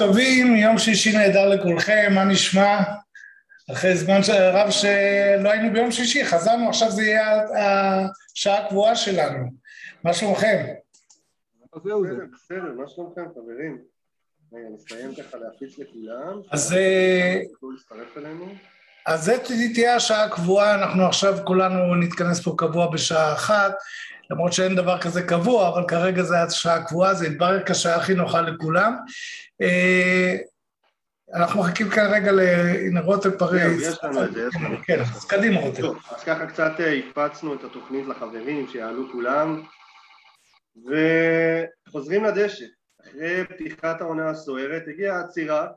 טובים, יום שישי נהדר לכולכם, מה נשמע? אחרי זמן רב שלא היינו ביום שישי, חזרנו, עכשיו זה יהיה השעה הקבועה שלנו. מה שלומכם? זהו זה. בסדר, מה שלומכם חברים? נסיים ככה להפיץ לכולם. אז... אה, אז זה תהיה השעה הקבועה, אנחנו עכשיו כולנו נתכנס פה קבוע בשעה אחת, למרות שאין דבר כזה קבוע, אבל כרגע זה השעה הקבועה, זה יתברר כשעה הכי נוחה לכולם. אה, אנחנו מחכים כרגע הנה רותם פריז. יש לנו את זה. כן, אז קדימה רותם. טוב, אז ככה קצת אה, הקפצנו את התוכנית לחברים, שיעלו כולם, וחוזרים לדשא. אחרי פתיחת העונה הסוערת הגיעה העצירה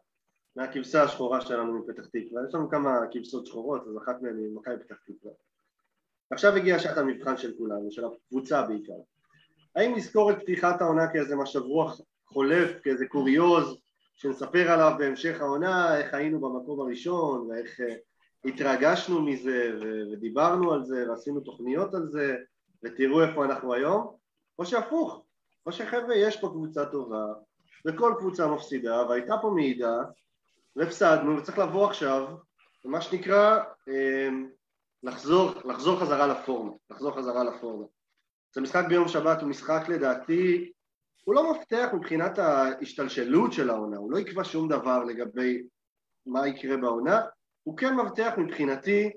מהכבשה השחורה שלנו מפתח תקווה, יש לנו כמה כבשות שחורות, אז אחת מהן היא מכבי פתח תקווה. עכשיו הגיעה שעת המבחן של כולנו, של הקבוצה בעיקר. האם נזכור את פתיחת העונה כאיזה משב רוח חולף, כאיזה קוריוז, שנספר עליו בהמשך העונה, איך היינו במקום הראשון, ואיך uh, התרגשנו מזה, ודיברנו על זה, ועשינו תוכניות על זה, ותראו איפה אנחנו היום, או שהפוך, או שחבר'ה יש פה קבוצה טובה, וכל קבוצה מפסידה, והייתה פה מעידה, והפסדנו, וצריך לבוא עכשיו, ומה שנקרא, אמ, לחזור, לחזור חזרה לפורמה, לחזור חזרה לפורמה. זה משחק ביום שבת, הוא משחק לדעתי, הוא לא מפתח מבחינת ההשתלשלות של העונה, הוא לא יקבע שום דבר לגבי מה יקרה בעונה, הוא כן מבטיח מבחינתי,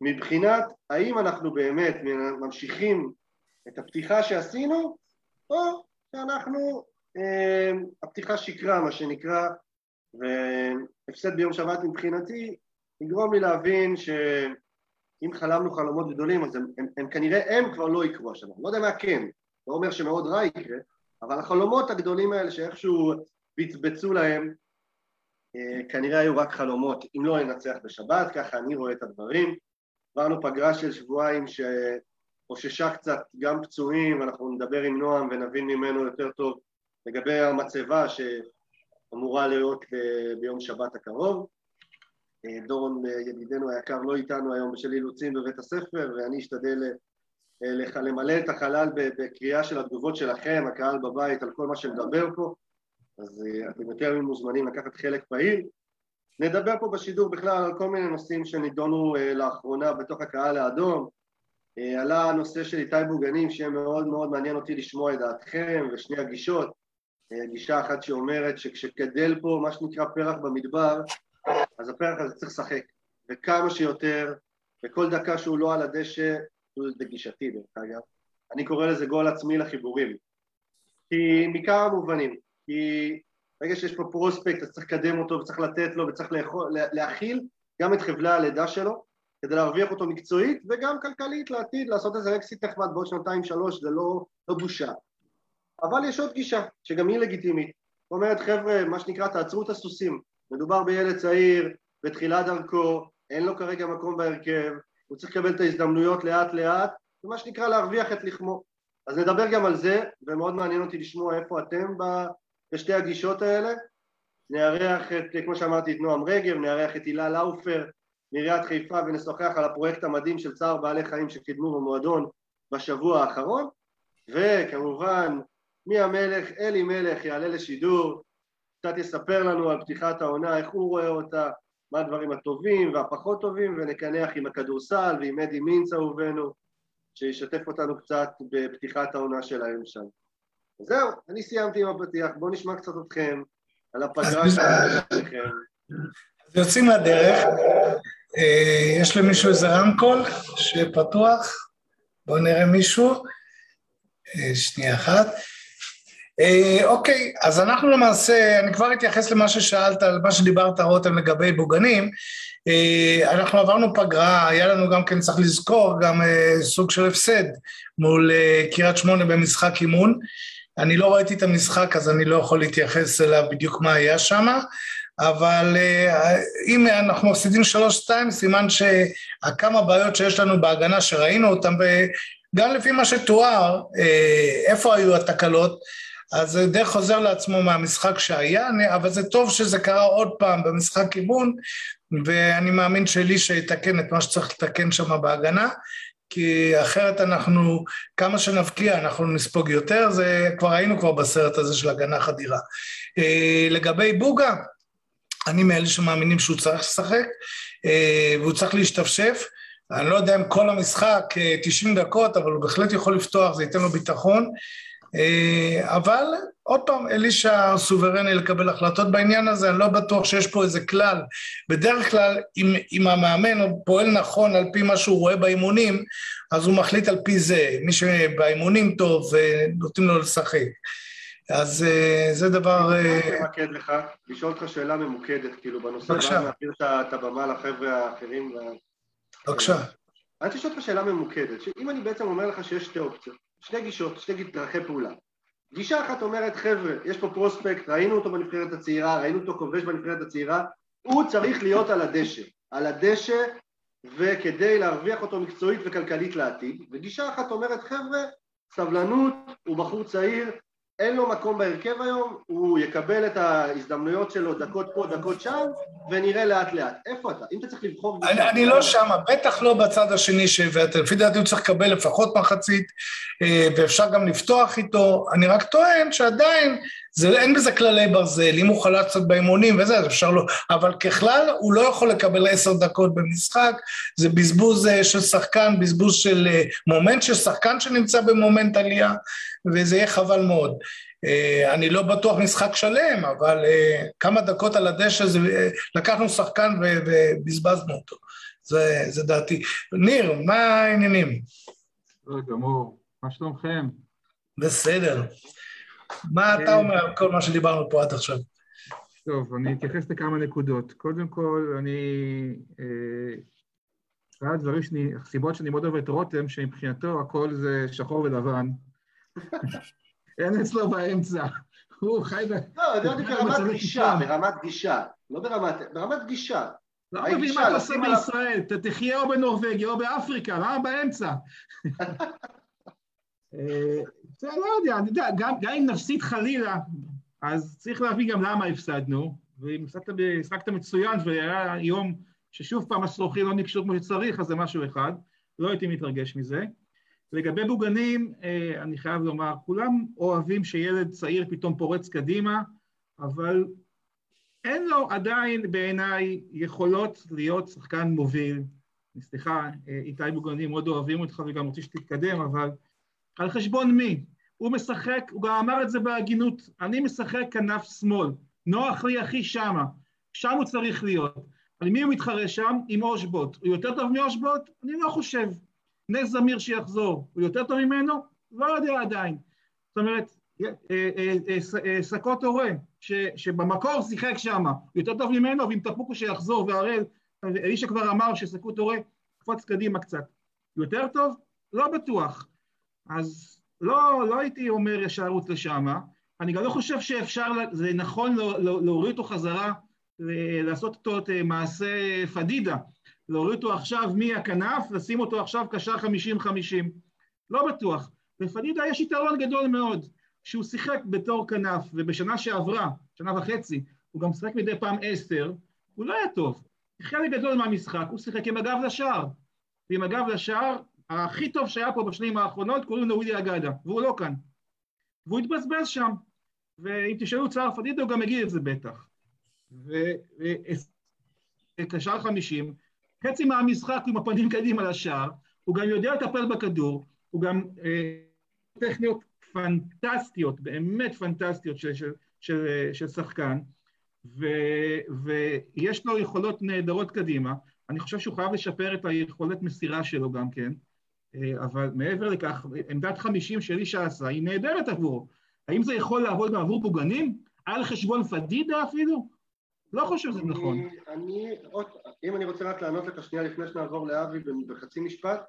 מבחינת האם אנחנו באמת ממשיכים את הפתיחה שעשינו, או שאנחנו, אה, הפתיחה שקרה מה שנקרא, והפסד ביום שבת מבחינתי יגרום לי להבין שאם חלמנו חלומות גדולים אז הם, הם, הם כנראה הם כבר לא יקרו השנה, לא יודע מה כן, לא אומר שמאוד רע יקרה, אבל החלומות הגדולים האלה שאיכשהו בצבצו להם אה, כנראה היו רק חלומות, אם לא ננצח בשבת, ככה אני רואה את הדברים. עברנו פגרה של שבועיים שאוששה קצת גם פצועים, ואנחנו נדבר עם נועם ונבין ממנו יותר טוב לגבי המצבה ש... אמורה להיות ביום שבת הקרוב. אה, דורון אה, ידידנו היקר לא איתנו היום בשל אילוצים בבית הספר ואני אשתדל אה, למלא את החלל בקריאה של התגובות שלכם, הקהל בבית, על כל מה שמדבר פה, אז אתם יותר ממוזמנים לקחת חלק פעיל. נדבר פה בשידור בכלל על כל מיני נושאים שנידונו לאחרונה בתוך הקהל האדום. עלה הנושא של איתי בוגנים, שיהיה מאוד מאוד מעניין אותי לשמוע את דעתכם ושני הגישות. גישה אחת שאומרת שכשגדל פה מה שנקרא פרח במדבר, אז הפרח הזה צריך לשחק, וכמה שיותר, וכל דקה שהוא לא על הדשא, זה גישתי דרך אגב, אני קורא לזה גול עצמי לחיבורים. כי מכמה מובנים, כי ברגע שיש פה פרוספקט אז צריך לקדם אותו וצריך לתת לו וצריך לאכול, להכיל גם את חבלי הלידה שלו כדי להרוויח אותו מקצועית וגם כלכלית לעתיד, לעשות איזה אקסיט נחמד בעוד שנתיים שלוש זה לא, לא בושה. אבל יש עוד גישה, שגם היא לגיטימית. זאת אומרת, חבר'ה, מה שנקרא, תעצרו את הסוסים. מדובר בילד צעיר, בתחילת דרכו, אין לו כרגע מקום בהרכב, הוא צריך לקבל את ההזדמנויות לאט לאט, ומה שנקרא להרוויח את לחמו. אז נדבר גם על זה, ומאוד מעניין אותי לשמוע איפה אתם בשתי הגישות האלה. נארח את, כמו שאמרתי, את נועם רגב, נארח את הילה לאופר מעיריית חיפה ונשוחח על הפרויקט המדהים של צער בעלי חיים שקידמו במועדון בשבוע האחרון, וכמובן מי המלך, אלי מלך יעלה לשידור, קצת יספר לנו על פתיחת העונה, איך הוא רואה אותה, מה הדברים הטובים והפחות טובים, ונקנח עם הכדורסל ועם אדי מינץ אהובנו, שישתף אותנו קצת בפתיחת העונה שלהם שם. זהו, אני סיימתי עם הפתיח, בואו נשמע קצת אתכם על הפגרה שלכם. אז יוצאים לדרך, אה, יש למישהו איזה רמקול שפתוח? בואו נראה מישהו. אה, שנייה אחת. אה, אוקיי, אז אנחנו למעשה, אני כבר אתייחס למה ששאלת, על מה שדיברת רותם לגבי בוגנים. אה, אנחנו עברנו פגרה, היה לנו גם כן, צריך לזכור, גם אה, סוג של הפסד מול קריית שמונה במשחק אימון. אני לא ראיתי את המשחק, אז אני לא יכול להתייחס אליו בדיוק מה היה שם, אבל אם אנחנו מפסידים שלוש שתיים, סימן שכמה בעיות שיש לנו בהגנה שראינו אותן, וגם לפי מה שתואר, איפה היו התקלות, אז זה די חוזר לעצמו מהמשחק שהיה, אבל זה טוב שזה קרה עוד פעם במשחק אימון, ואני מאמין שאלישע יתקן את מה שצריך לתקן שם בהגנה, כי אחרת אנחנו, כמה שנבקיע אנחנו נספוג יותר, זה כבר היינו כבר בסרט הזה של הגנה חדירה. אה, לגבי בוגה, אני מאלה שמאמינים שהוא צריך לשחק, אה, והוא צריך להשתפשף. אני לא יודע אם כל המשחק 90 אה, דקות, אבל הוא בהחלט יכול לפתוח, זה ייתן לו ביטחון. אה, אבל עוד פעם, אלישע סוברני לקבל החלטות בעניין הזה, אני לא בטוח שיש פה איזה כלל. בדרך כלל, אם, אם המאמן פועל נכון על פי מה שהוא רואה באימונים, אז הוא מחליט על פי זה. מי שבאימונים טוב, נותנים לו לשחק. אז uh, זה דבר... אני רוצה למקד לך, לשאול אותך שאלה ממוקדת, כאילו, בנושא, בבקשה. להעביר את הבמה לחבר'ה האחרים. בבקשה. אני רוצה לשאול אותך שאלה ממוקדת, שאם אני בעצם אומר לך שיש שתי אופציות, שתי גישות, שתי דרכי פעולה. גישה אחת אומרת, חבר'ה, יש פה פרוספקט, ראינו אותו בנבחרת הצעירה, ראינו אותו כובש בנבחרת הצעירה, הוא צריך להיות על הדשא. על הדשא, וכדי להרוויח אותו מקצועית וכלכלית לעתיד. וגישה אחת אומרת, חבר'ה, סבלנות, הוא בחור צעיר, אין לו מקום בהרכב היום, הוא יקבל את ההזדמנויות שלו דקות פה, דקות שם, ונראה לאט לאט. איפה אתה? אם אתה צריך לבחור... אני, אני לא שם, בטח לא בצד השני שהבאת. לפי דעתי הוא צריך לקבל לפחות מחצית, אה, ואפשר גם לפתוח איתו. אני רק טוען שעדיין, זה, אין בזה כללי ברזל, אם הוא חלץ קצת באימונים וזה, אז אפשר לא... אבל ככלל, הוא לא יכול לקבל עשר דקות במשחק, זה בזבוז אה, של שחקן, בזבוז של אה, מומנט של שחקן שנמצא במומנט עלייה. וזה יהיה חבל מאוד. אה, אני לא בטוח משחק שלם, אבל כמה דקות על הדשא, זה, לקחנו שחקן ובזבזנו אותו. זה, זה דעתי. ניר, מה העניינים? בסדר גמור. מה שלומכם? בסדר. מה אתה אומר על כל מה שדיברנו פה עד עכשיו? טוב, אני אתייחס לכמה נקודות. קודם כל, אני... אחד הדברים, שאני, הסיבות שאני מאוד אוהב את רותם, שמבחינתו הכל זה שחור ולבן, אין אצלו באמצע. הוא חי ב... לא, זה ברמת גישה, ברמת גישה. לא ברמת... ברמת גישה. לא מבין מה אתה עושה בישראל, אתה תחיה או בנורבגיה או באפריקה, למה באמצע? זה לא יודע, אני יודע, גם אם נפסיד חלילה, אז צריך להבין גם למה הפסדנו, ואם השחקת מצוין והיה יום ששוב פעם הסרוחים לא נקשרו כמו שצריך, אז זה משהו אחד, לא הייתי מתרגש מזה. לגבי בוגנים, אה, אני חייב לומר, כולם אוהבים שילד צעיר פתאום פורץ קדימה, אבל אין לו עדיין בעיניי יכולות להיות שחקן מוביל. סליחה, אה, איתי בוגנים מאוד אוהבים אותך וגם רוצים שתתקדם, אבל על חשבון מי? הוא משחק, הוא גם אמר את זה בהגינות, אני משחק כנף שמאל, נוח לי הכי שמה, שם הוא צריך להיות. על מי הוא מתחרה שם? עם אושבוט. הוא יותר טוב מאושבוט? אני לא חושב. נס זמיר שיחזור, הוא יותר טוב ממנו? לא יודע עדיין. זאת אומרת, סקות הורה, שבמקור שיחק שם, יותר טוב ממנו, ואם טפוקו שיחזור, והראל, אלישע כבר אמר שסקות הורה, קפוץ קדימה קצת. יותר טוב? לא בטוח. אז לא, לא הייתי אומר ישר רוץ לשם. אני גם לא חושב שאפשר, זה נכון להוריד אותו חזרה, לעשות אותו את מעשה פדידה. להוריד אותו עכשיו מהכנף, לשים אותו עכשיו קשר 50-50. לא בטוח. לפדידה יש יתרון גדול מאוד, שהוא שיחק בתור כנף, ובשנה שעברה, שנה וחצי, הוא גם שיחק מדי פעם עשר, הוא לא היה טוב. חלק גדול מהמשחק הוא שיחק עם הגב לשער. ועם הגב לשער, הכי טוב שהיה פה בשנים האחרונות קוראים לו ווילי אגדה, והוא לא כאן. והוא התבזבז שם. ואם תשאלו צער פדידה, הוא גם יגיד את זה בטח. וקשר חמישים, חצי מהמשחק עם הפנים קדימה לשער, הוא גם יודע לטפל בכדור, הוא גם אה, טכניות פנטסטיות, באמת פנטסטיות של, של, של, של שחקן, ו, ויש לו יכולות נהדרות קדימה. אני חושב שהוא חייב לשפר את היכולת מסירה שלו גם כן, אבל מעבר לכך, עמדת 50 שאלישע עשה היא נהדרת עבורו. האם זה יכול לעבוד גם עבור פוגנים? על חשבון פדידה אפילו? לא חושב שזה נכון. אני, עוד, אם אני רוצה רק לענות לך שנייה לפני שנעבור לאבי בחצי משפט,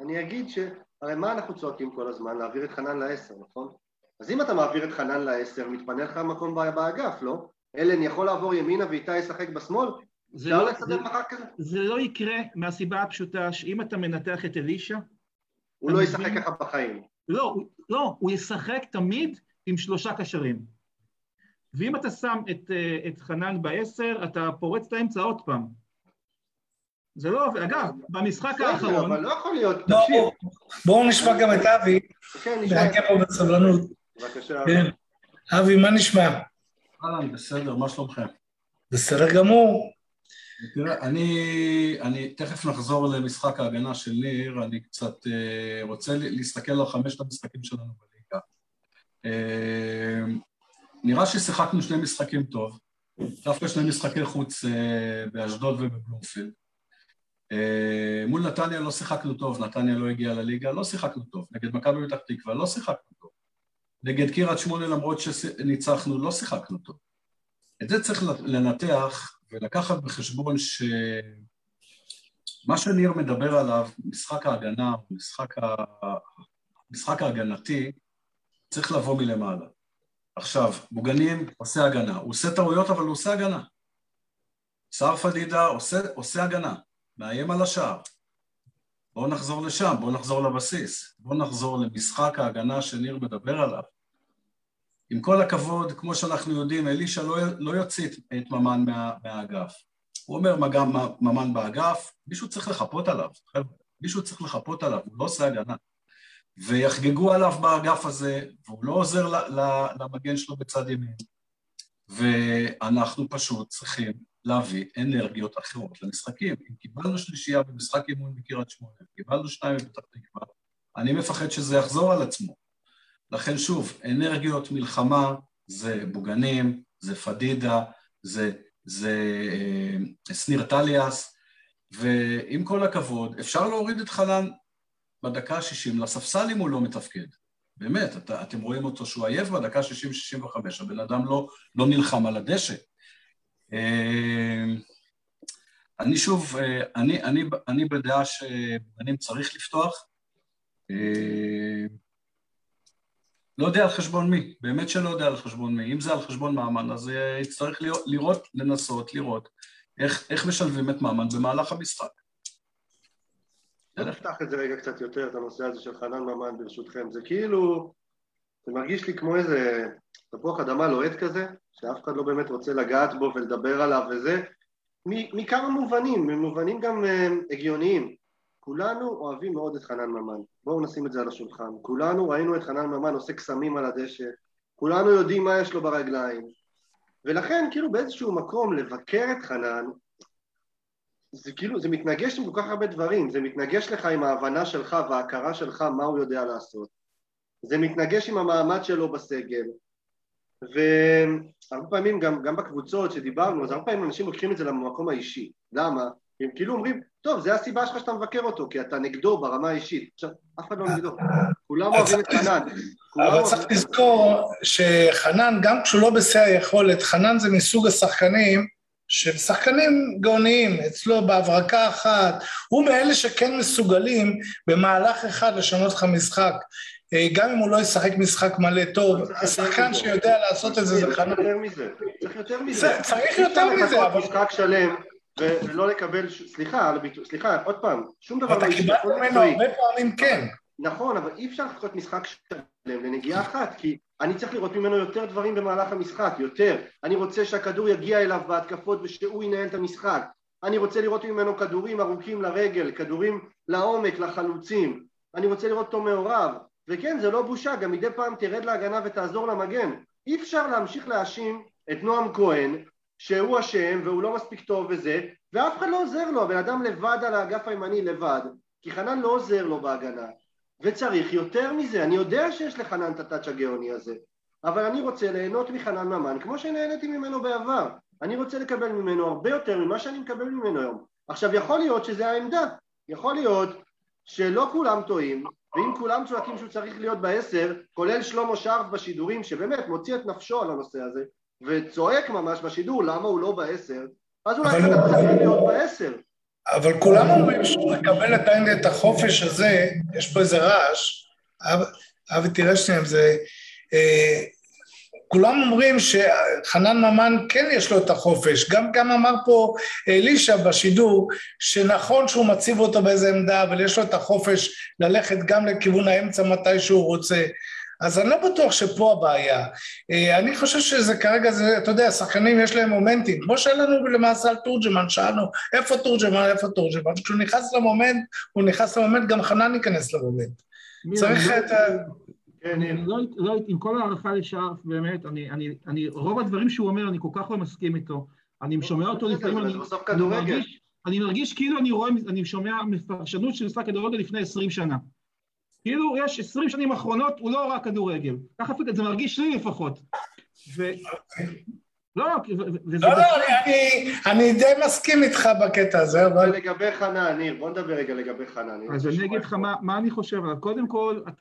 אני אגיד שהרי מה אנחנו צועקים כל הזמן? להעביר את חנן לעשר, נכון? אז אם אתה מעביר את חנן לעשר, מתפנה לך מקום באגף, לא? אלן יכול לעבור ימינה ואיתי ישחק בשמאל? זה לא, זה, זה לא יקרה מהסיבה הפשוטה שאם אתה מנתח את אלישע... הוא לא ישחק ככה בחיים. לא, לא, הוא ישחק תמיד עם שלושה קשרים. ואם אתה שם את, אה, את חנן בעשר, אתה פורץ את האמצע עוד פעם. זה לא, אגב, במשחק האחרון... אבל לא יכול להיות, תקשיב. בואו נשמע גם את אבי, כן, נחכה פה בסבלנות. בבקשה. כן. אבי, מה נשמע? אהלן, בסדר, מה שלומכם? בסדר גמור. תראה, אני, אני תכף נחזור למשחק ההגנה של ניר, אני קצת אה, רוצה להסתכל על חמשת המשחקים שלנו בליגה. אה, נראה ששיחקנו שני משחקים טוב, דווקא שני משחקי חוץ אה, באשדוד ובבלומפילד. מול נתניה לא שיחקנו טוב, נתניה לא הגיעה לליגה, לא שיחקנו טוב. נגד מכבי פתח תקווה לא שיחקנו טוב. נגד קריית שמונה למרות שניצחנו לא שיחקנו טוב. את זה צריך לנתח ולקחת בחשבון שמה שניר מדבר עליו, משחק ההגנה, משחק, ה... משחק ההגנתי, צריך לבוא מלמעלה. עכשיו, מוגנים עושה הגנה, הוא עושה טעויות אבל הוא עושה הגנה. סער פדידה עושה, עושה הגנה, מאיים על השער. בואו נחזור לשם, בואו נחזור לבסיס, בואו נחזור למשחק ההגנה שניר מדבר עליו. עם כל הכבוד, כמו שאנחנו יודעים, אלישע לא, לא יוציא את ממן מה, מהאגף. הוא אומר מגע, ממן באגף, מישהו צריך לחפות עליו, מישהו צריך לחפות עליו, הוא לא עושה הגנה. ויחגגו עליו באגף הזה, והוא לא עוזר למגן שלו בצד ימין. ואנחנו פשוט צריכים להביא אנרגיות אחרות למשחקים. אם קיבלנו שלישייה במשחק אימון בקריית שמונה, קיבלנו שניים בפתח תקווה, אני מפחד שזה יחזור על עצמו. לכן שוב, אנרגיות מלחמה זה בוגנים, זה פדידה, זה, זה אה, snיר טליאס, ועם כל הכבוד, אפשר להוריד את חנן בדקה ה-60 לספסל אם הוא לא מתפקד. באמת, את, אתם רואים אותו שהוא עייף בדקה 60-65, הבן אדם לא, לא נלחם על הדשא. אה, אני שוב, אה, אני, אני, אני בדעה שבנים צריך לפתוח. אה, לא יודע על חשבון מי, באמת שלא יודע על חשבון מי. אם זה על חשבון מאמן, אז יצטרך לראות, לנסות, לראות איך, איך משלבים את מאמן במהלך המשחק. נפתח את זה רגע קצת יותר, את הנושא הזה של חנן ממן ברשותכם. זה כאילו, זה מרגיש לי כמו איזה תפוח אדמה לוהט כזה, שאף אחד לא באמת רוצה לגעת בו ולדבר עליו וזה, מכמה מובנים, ממובנים גם uh, הגיוניים. כולנו אוהבים מאוד את חנן ממן, בואו נשים את זה על השולחן. כולנו ראינו את חנן ממן עושה קסמים על הדשא, כולנו יודעים מה יש לו ברגליים. ולכן כאילו באיזשהו מקום לבקר את חנן זה כאילו, זה מתנגש עם כל כך הרבה דברים, זה מתנגש לך עם ההבנה שלך וההכרה שלך מה הוא יודע לעשות, זה מתנגש עם המעמד שלו בסגל, והרבה פעמים גם, גם בקבוצות שדיברנו, אז הרבה פעמים אנשים לוקחים את זה למקום האישי, למה? הם כאילו אומרים, טוב, זה הסיבה שלך שאתה מבקר אותו, כי אתה נגדו ברמה האישית. עכשיו, אף אחד לא נגדו, כולם אוהבים את חנן. אבל צריך לזכור שחנן, גם כשהוא לא בשיא היכולת, חנן זה מסוג השחקנים שהם שחקנים גאוניים, אצלו בהברקה אחת, הוא מאלה שכן מסוגלים במהלך אחד לשנות לך משחק. אה, גם אם הוא לא ישחק משחק מלא טוב, השחקן שיודע לעשות את זה זה חנן. צריך יותר מזה, צריך יותר מזה. צריך יותר מזה, אבל... משחק שלם ולא לקבל, סליחה על הביטוי, סליחה, עוד פעם, שום דבר לא אישי. אתה קיבלת ממנו הרבה פעמים כן. נכון, אבל אי אפשר לחכות משחק שלם לנגיעה אחת, כי אני צריך לראות ממנו יותר דברים במהלך המשחק, יותר. אני רוצה שהכדור יגיע אליו בהתקפות ושהוא ינהל את המשחק. אני רוצה לראות ממנו כדורים ארוכים לרגל, כדורים לעומק, לחלוצים. אני רוצה לראות אותו מעורב. וכן, זה לא בושה, גם מדי פעם תרד להגנה ותעזור למגן. אי אפשר להמשיך להאשים את נועם כהן, שהוא אשם והוא לא מספיק טוב וזה, ואף אחד לא עוזר לו, הבן אדם לבד על האגף הימני לבד, כי חנן לא עוזר לו בהגנה. וצריך יותר מזה, אני יודע שיש לחנן את הטאץ' הגאוני הזה, אבל אני רוצה ליהנות מחנן ממן כמו שנהניתי ממנו בעבר, אני רוצה לקבל ממנו הרבה יותר ממה שאני מקבל ממנו היום. עכשיו יכול להיות שזה העמדה, יכול להיות שלא כולם טועים, ואם כולם צועקים שהוא צריך להיות בעשר, כולל שלמה שרף בשידורים שבאמת מוציא את נפשו על הנושא הזה, וצועק ממש בשידור למה הוא לא בעשר, אז אולי חנן צריך להיות בעשר. אבל כולם אומרים שהוא מקבל עדיין את החופש הזה, יש פה איזה רעש, אבי תראה שנייה אם זה... אה, כולם אומרים שחנן ממן כן יש לו את החופש, גם, גם אמר פה אלישע בשידור שנכון שהוא מציב אותו באיזה עמדה אבל יש לו את החופש ללכת גם לכיוון האמצע מתי שהוא רוצה אז אני לא בטוח שפה הבעיה. אה, אני חושב שזה כרגע, זה, אתה יודע, שחקנים יש להם מומנטים. כמו שהיה לנו למעשה על תורג'מן, שאלנו, איפה תורג'מן, איפה תורג'מן? כשהוא נכנס למומנט, הוא נכנס למומנט, גם חנן ייכנס למומנט. צריך את ה... כן. לא, לא, עם כל הערכה לשרף, באמת, אני, אני, אני, רוב הדברים שהוא אומר, אני כל כך לא מסכים איתו. אני שומע אותו לפעמים, אני. מרגיש, אני מרגיש כאילו אני רואה, אני שומע מפרשנות של משחק כדורגל לפני 20 שנה. כאילו יש 20 שנים אחרונות, הוא לא רק כדורגל. ככה זה מרגיש לי לפחות. ו... לא, וזה... לא, לא, אני, אני די מסכים איתך בקטע הזה, אבל... ולגבי חנן, ניר, בוא נדבר רגע לגבי חנן. אז אני אגיד לך מה, מה אני חושב עליו. קודם כל, את-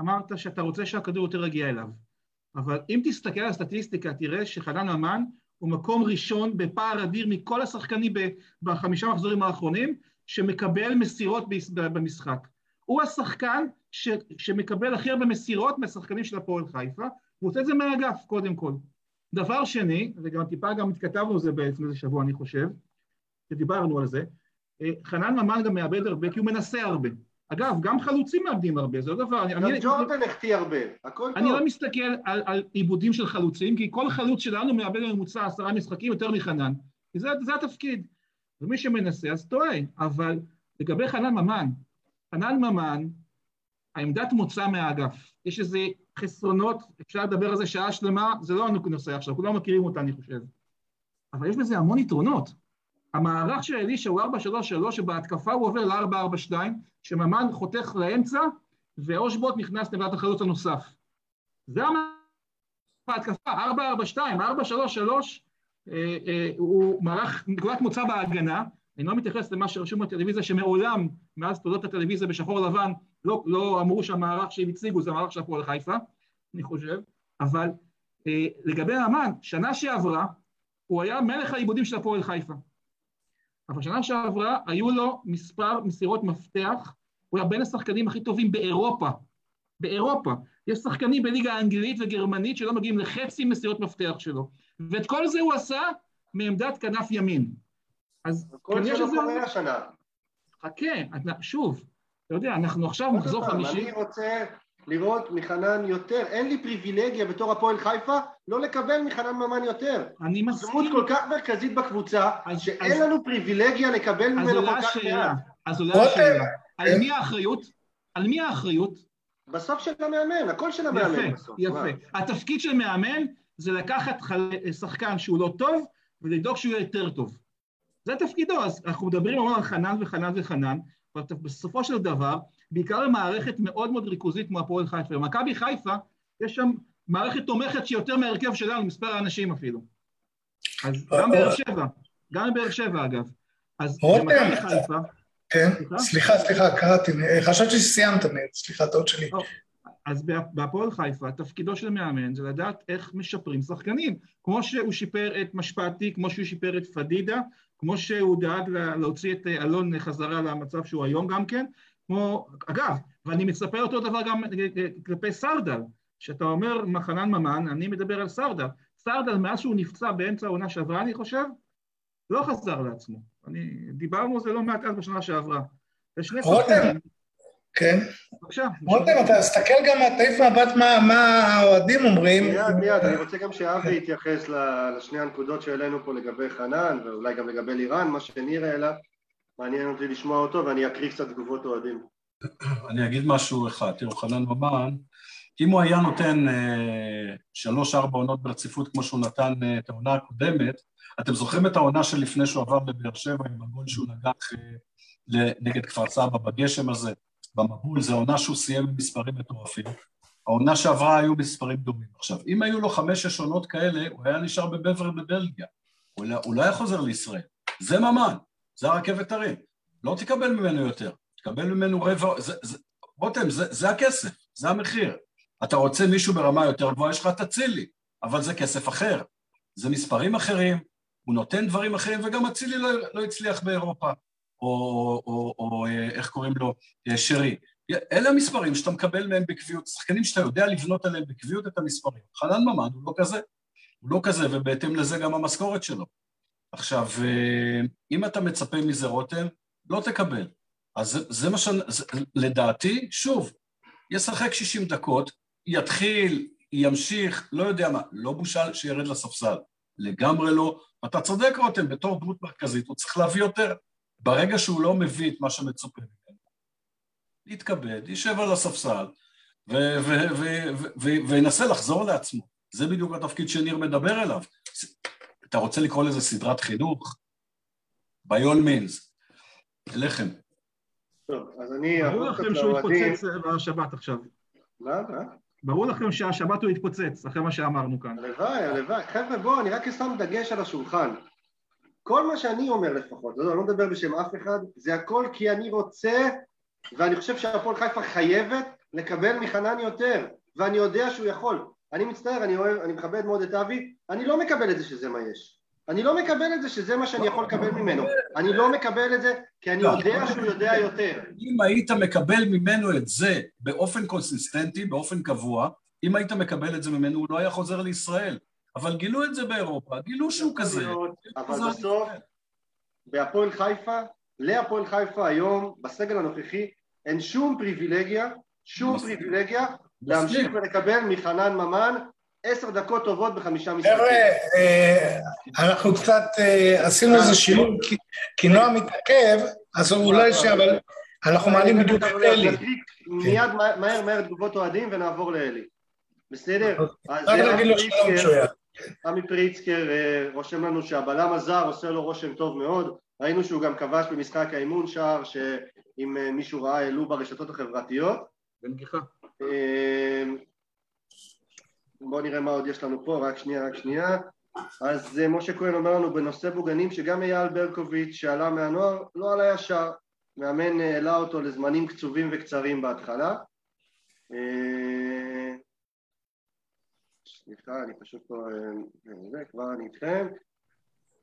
אמרת שאתה רוצה שהכדור יותר יגיע אליו. אבל אם תסתכל על הסטטיסטיקה, תראה שחנן ממן הוא מקום ראשון בפער אדיר מכל השחקנים בחמישה מחזורים האחרונים, שמקבל מסירות במשחק. הוא השחקן ש, שמקבל הכי הרבה מסירות מהשחקנים של הפועל חיפה, הוא עושה את זה מהאגף, קודם כל. דבר שני, וגם טיפה גם התכתבנו על זה בעצם איזה שבוע, אני חושב, ודיברנו על זה, אה, חנן ממן גם מאבד הרבה, כי הוא מנסה הרבה. אגב, גם חלוצים מאבדים הרבה, זה לא דבר... אני- גם אני- ג'ורדן החטיא הרבה, הכל אני טוב. לא מסתכל על, על עיבודים של חלוצים, כי כל חלוץ שלנו מאבד בממוצע עשרה משחקים יותר מחנן. כי זה, זה התפקיד. ומי שמנסה אז טועה. אבל לגבי חנן ממן, חנן ממן, העמדת מוצא מהאגף. יש איזה חסרונות, אפשר לדבר על זה שעה שלמה, זה לא הנושא עכשיו, כולם מכירים אותה, אני חושב. אבל יש בזה המון יתרונות. המערך של אלישע הוא 4-3-3, שבהתקפה הוא עובר ל-4-4-2, שממן חותך לאמצע, ואושבוט נכנס לעמדת החלוץ הנוסף. זה המערך בהתקפה, 4-4-2, 4-3-3, אה, אה, הוא מערך נקודת מוצא בהגנה, אני לא מתייחס למה שרשום בטלוויזיה, שמעולם, מאז תולדות הטלוויזיה בשחור לבן, לא, לא אמרו שהמערך שהם הציגו זה המערך של הפועל חיפה, אני חושב, אבל אה, לגבי אמן, שנה שעברה, הוא היה מלך העיבודים של הפועל חיפה. אבל שנה שעברה היו לו מספר מסירות מפתח, הוא היה בין השחקנים הכי טובים באירופה. באירופה. יש שחקנים בליגה האנגלית וגרמנית שלא מגיעים לחצי מסירות מפתח שלו. ואת כל זה הוא עשה מעמדת כנף ימין. אז כל כנראה זה לא שזה... קורה השנה. חכה, את- שוב, אתה יודע, אנחנו עכשיו מחזור חמישי, אני רוצה לראות מחנן יותר. אין לי פריבילגיה בתור הפועל חיפה לא לקבל מחנן ממן יותר. אני דמות מסכים, כל כך מרכזית בקבוצה, אז- שאין אז- לנו פריבילגיה לקבל אז ממנו כל כך מעט. אז עולה השאלה, על מי האחריות? על מי האחריות? בסוף של המאמן, הכל של המאמן יפה, בסוף. יפה. מה? התפקיד של מאמן זה לקחת שחקן שהוא לא טוב ולדאוג שהוא יהיה יותר טוב. זה תפקידו, אז אנחנו מדברים המון על חנן וחנן וחנן, אבל בסופו של דבר, בעיקר במערכת מאוד מאוד ריכוזית כמו הפועל חיפה. במכבי חיפה יש שם מערכת תומכת שהיא יותר מההרכב שלנו, מספר האנשים אפילו. אז גם באר שבע, גם בבאר שבע אגב. אז. במכבי חיפה, כן, סליחה? סליחה, קראתי, חשבתי שסיימת, סליחה, טעות שלי. אז בה- בהפועל חיפה, תפקידו של מאמן זה לדעת איך משפרים שחקנים. כמו שהוא שיפר את משפטי, כמו שהוא שיפר את פדידה, כמו שהוא דאג לה- להוציא את אה, אלון חזרה למצב שהוא היום גם כן, כמו, אגב, ואני מצפה אותו דבר גם אה, כלפי סרדל, שאתה אומר מחנן ממן, אני מדבר על סרדל. סרדל, מאז שהוא נפצע באמצע העונה שעברה, אני חושב, לא חזר לעצמו. אני, דיברנו על זה לא מעט אז בשנה שעברה. רותם. כן. בבקשה. רותם, אתה תסתכל גם, תעיף מבט מה- מה האוהדים אומרים. מיד, מיד, אני רוצה גם שאבי יתייחס לשני הנקודות שהעלינו פה לגבי חנן, ואולי גם לגבי לירן, מה שניר העלה. מעניין אותי לשמוע אותו, ואני אקריא קצת תגובות אוהדים. אני אגיד משהו אחד, תראו, חנן ממן, אם הוא היה נותן אה, שלוש-ארבע עונות ברציפות כמו שהוא נתן אה, את העונה הקודמת, אתם זוכרים את העונה שלפני שהוא עבר לבאר שבע עם הגול שהוא נגח אה, נגד כפר סבא בגשם הזה, במבול, זו עונה שהוא סיים עם מספרים מטורפים. העונה שעברה היו מספרים דומים. עכשיו, אם היו לו חמש-שש עונות כאלה, הוא היה נשאר בבבר בבלגיה. לא, הוא לא היה חוזר לישראל. זה ממן, זה הרכבת הרים. לא תקבל ממנו יותר. תקבל ממנו רבע... זה, זה, זה, זה הכסף, זה המחיר. אתה רוצה מישהו ברמה יותר גבוהה, יש לך את אצילי, אבל זה כסף אחר. זה מספרים אחרים, הוא נותן דברים אחרים, וגם אצילי לא, לא הצליח באירופה, או, או, או, או אה, איך קוראים לו, אה, שרי. אלה המספרים שאתה מקבל מהם בקביעות, שחקנים שאתה יודע לבנות עליהם בקביעות את המספרים. חנן ממן הוא לא כזה, הוא לא כזה, ובהתאם לזה גם המשכורת שלו. עכשיו, אה, אם אתה מצפה מזה, רותם, לא תקבל. אז זה, זה מה ש... לדעתי, שוב, ישחק 60 דקות, יתחיל, ימשיך, לא יודע מה, לא בושה שירד לספסל. לגמרי לא. אתה צודק, רותם, בתור דמות מרכזית הוא צריך להביא יותר. ברגע שהוא לא מביא את מה שמצופה ממנו, יתכבד, יישב על הספסל, וינסה לחזור לעצמו. זה בדיוק התפקיד שניר מדבר אליו. אתה רוצה לקרוא לזה סדרת חינוך? by all means. אליכם. טוב, אז אני... ברור לכם שהוא יתפוצץ בשבת עכשיו. מה? מה? ברור לכם שהשבת הוא יתפוצץ, אחרי מה שאמרנו כאן. הלוואי, הלוואי. חבר'ה, בואו, אני רק אשם דגש על השולחן. כל מה שאני אומר לפחות, לא, אני לא מדבר בשם אף אחד, זה הכל כי אני רוצה, ואני חושב שהפועל חיפה חייבת לקבל מחנן יותר, ואני יודע שהוא יכול. אני מצטער, אני אוהב, אני מכבד מאוד את אבי, אני לא מקבל את זה שזה מה יש. אני לא מקבל את זה שזה מה שאני יכול לקבל ממנו. אני לא מקבל את זה כי אני יודע שהוא יודע יותר. אם היית מקבל ממנו את זה באופן קונסיסטנטי, באופן קבוע, אם היית מקבל את זה ממנו, הוא לא היה חוזר לישראל. אבל גילו את זה באירופה, גילו שהוא כזה. אבל בסוף, בהפועל חיפה, להפועל חיפה היום, בסגל הנוכחי, אין שום פריבילגיה, שום פריבילגיה להמשיך ולקבל מחנן ממן עשר דקות טובות בחמישה משחקים. חבר'ה, אה, אנחנו קצת אה, עשינו איזה שילוב, כי נועה מתעכב, אז הוא לא ישב, אבל אנחנו מעלים בדיוק את אלי. מיד מהר מהר תגובות אוהדים ונעבור לאלי. בסדר? רק נגיד לו שלום שויה. עמי פריצקר אה, רושם לנו שהבלם הזר עושה לו רושם טוב מאוד, ראינו שהוא גם כבש במשחק האימון שער שאם מישהו ראה העלו ברשתות החברתיות. בנגיחה. בואו נראה מה עוד יש לנו פה, רק שנייה, רק שנייה. אז אה, משה כהן אומר לנו בנושא בוגנים שגם אייל ברקוביץ' שעלה מהנוער לא עלה ישר, מאמן אה, העלה אותו לזמנים קצובים וקצרים בהתחלה. אה, סליחה, אני פשוט פה, זה, כבר אני איתכם.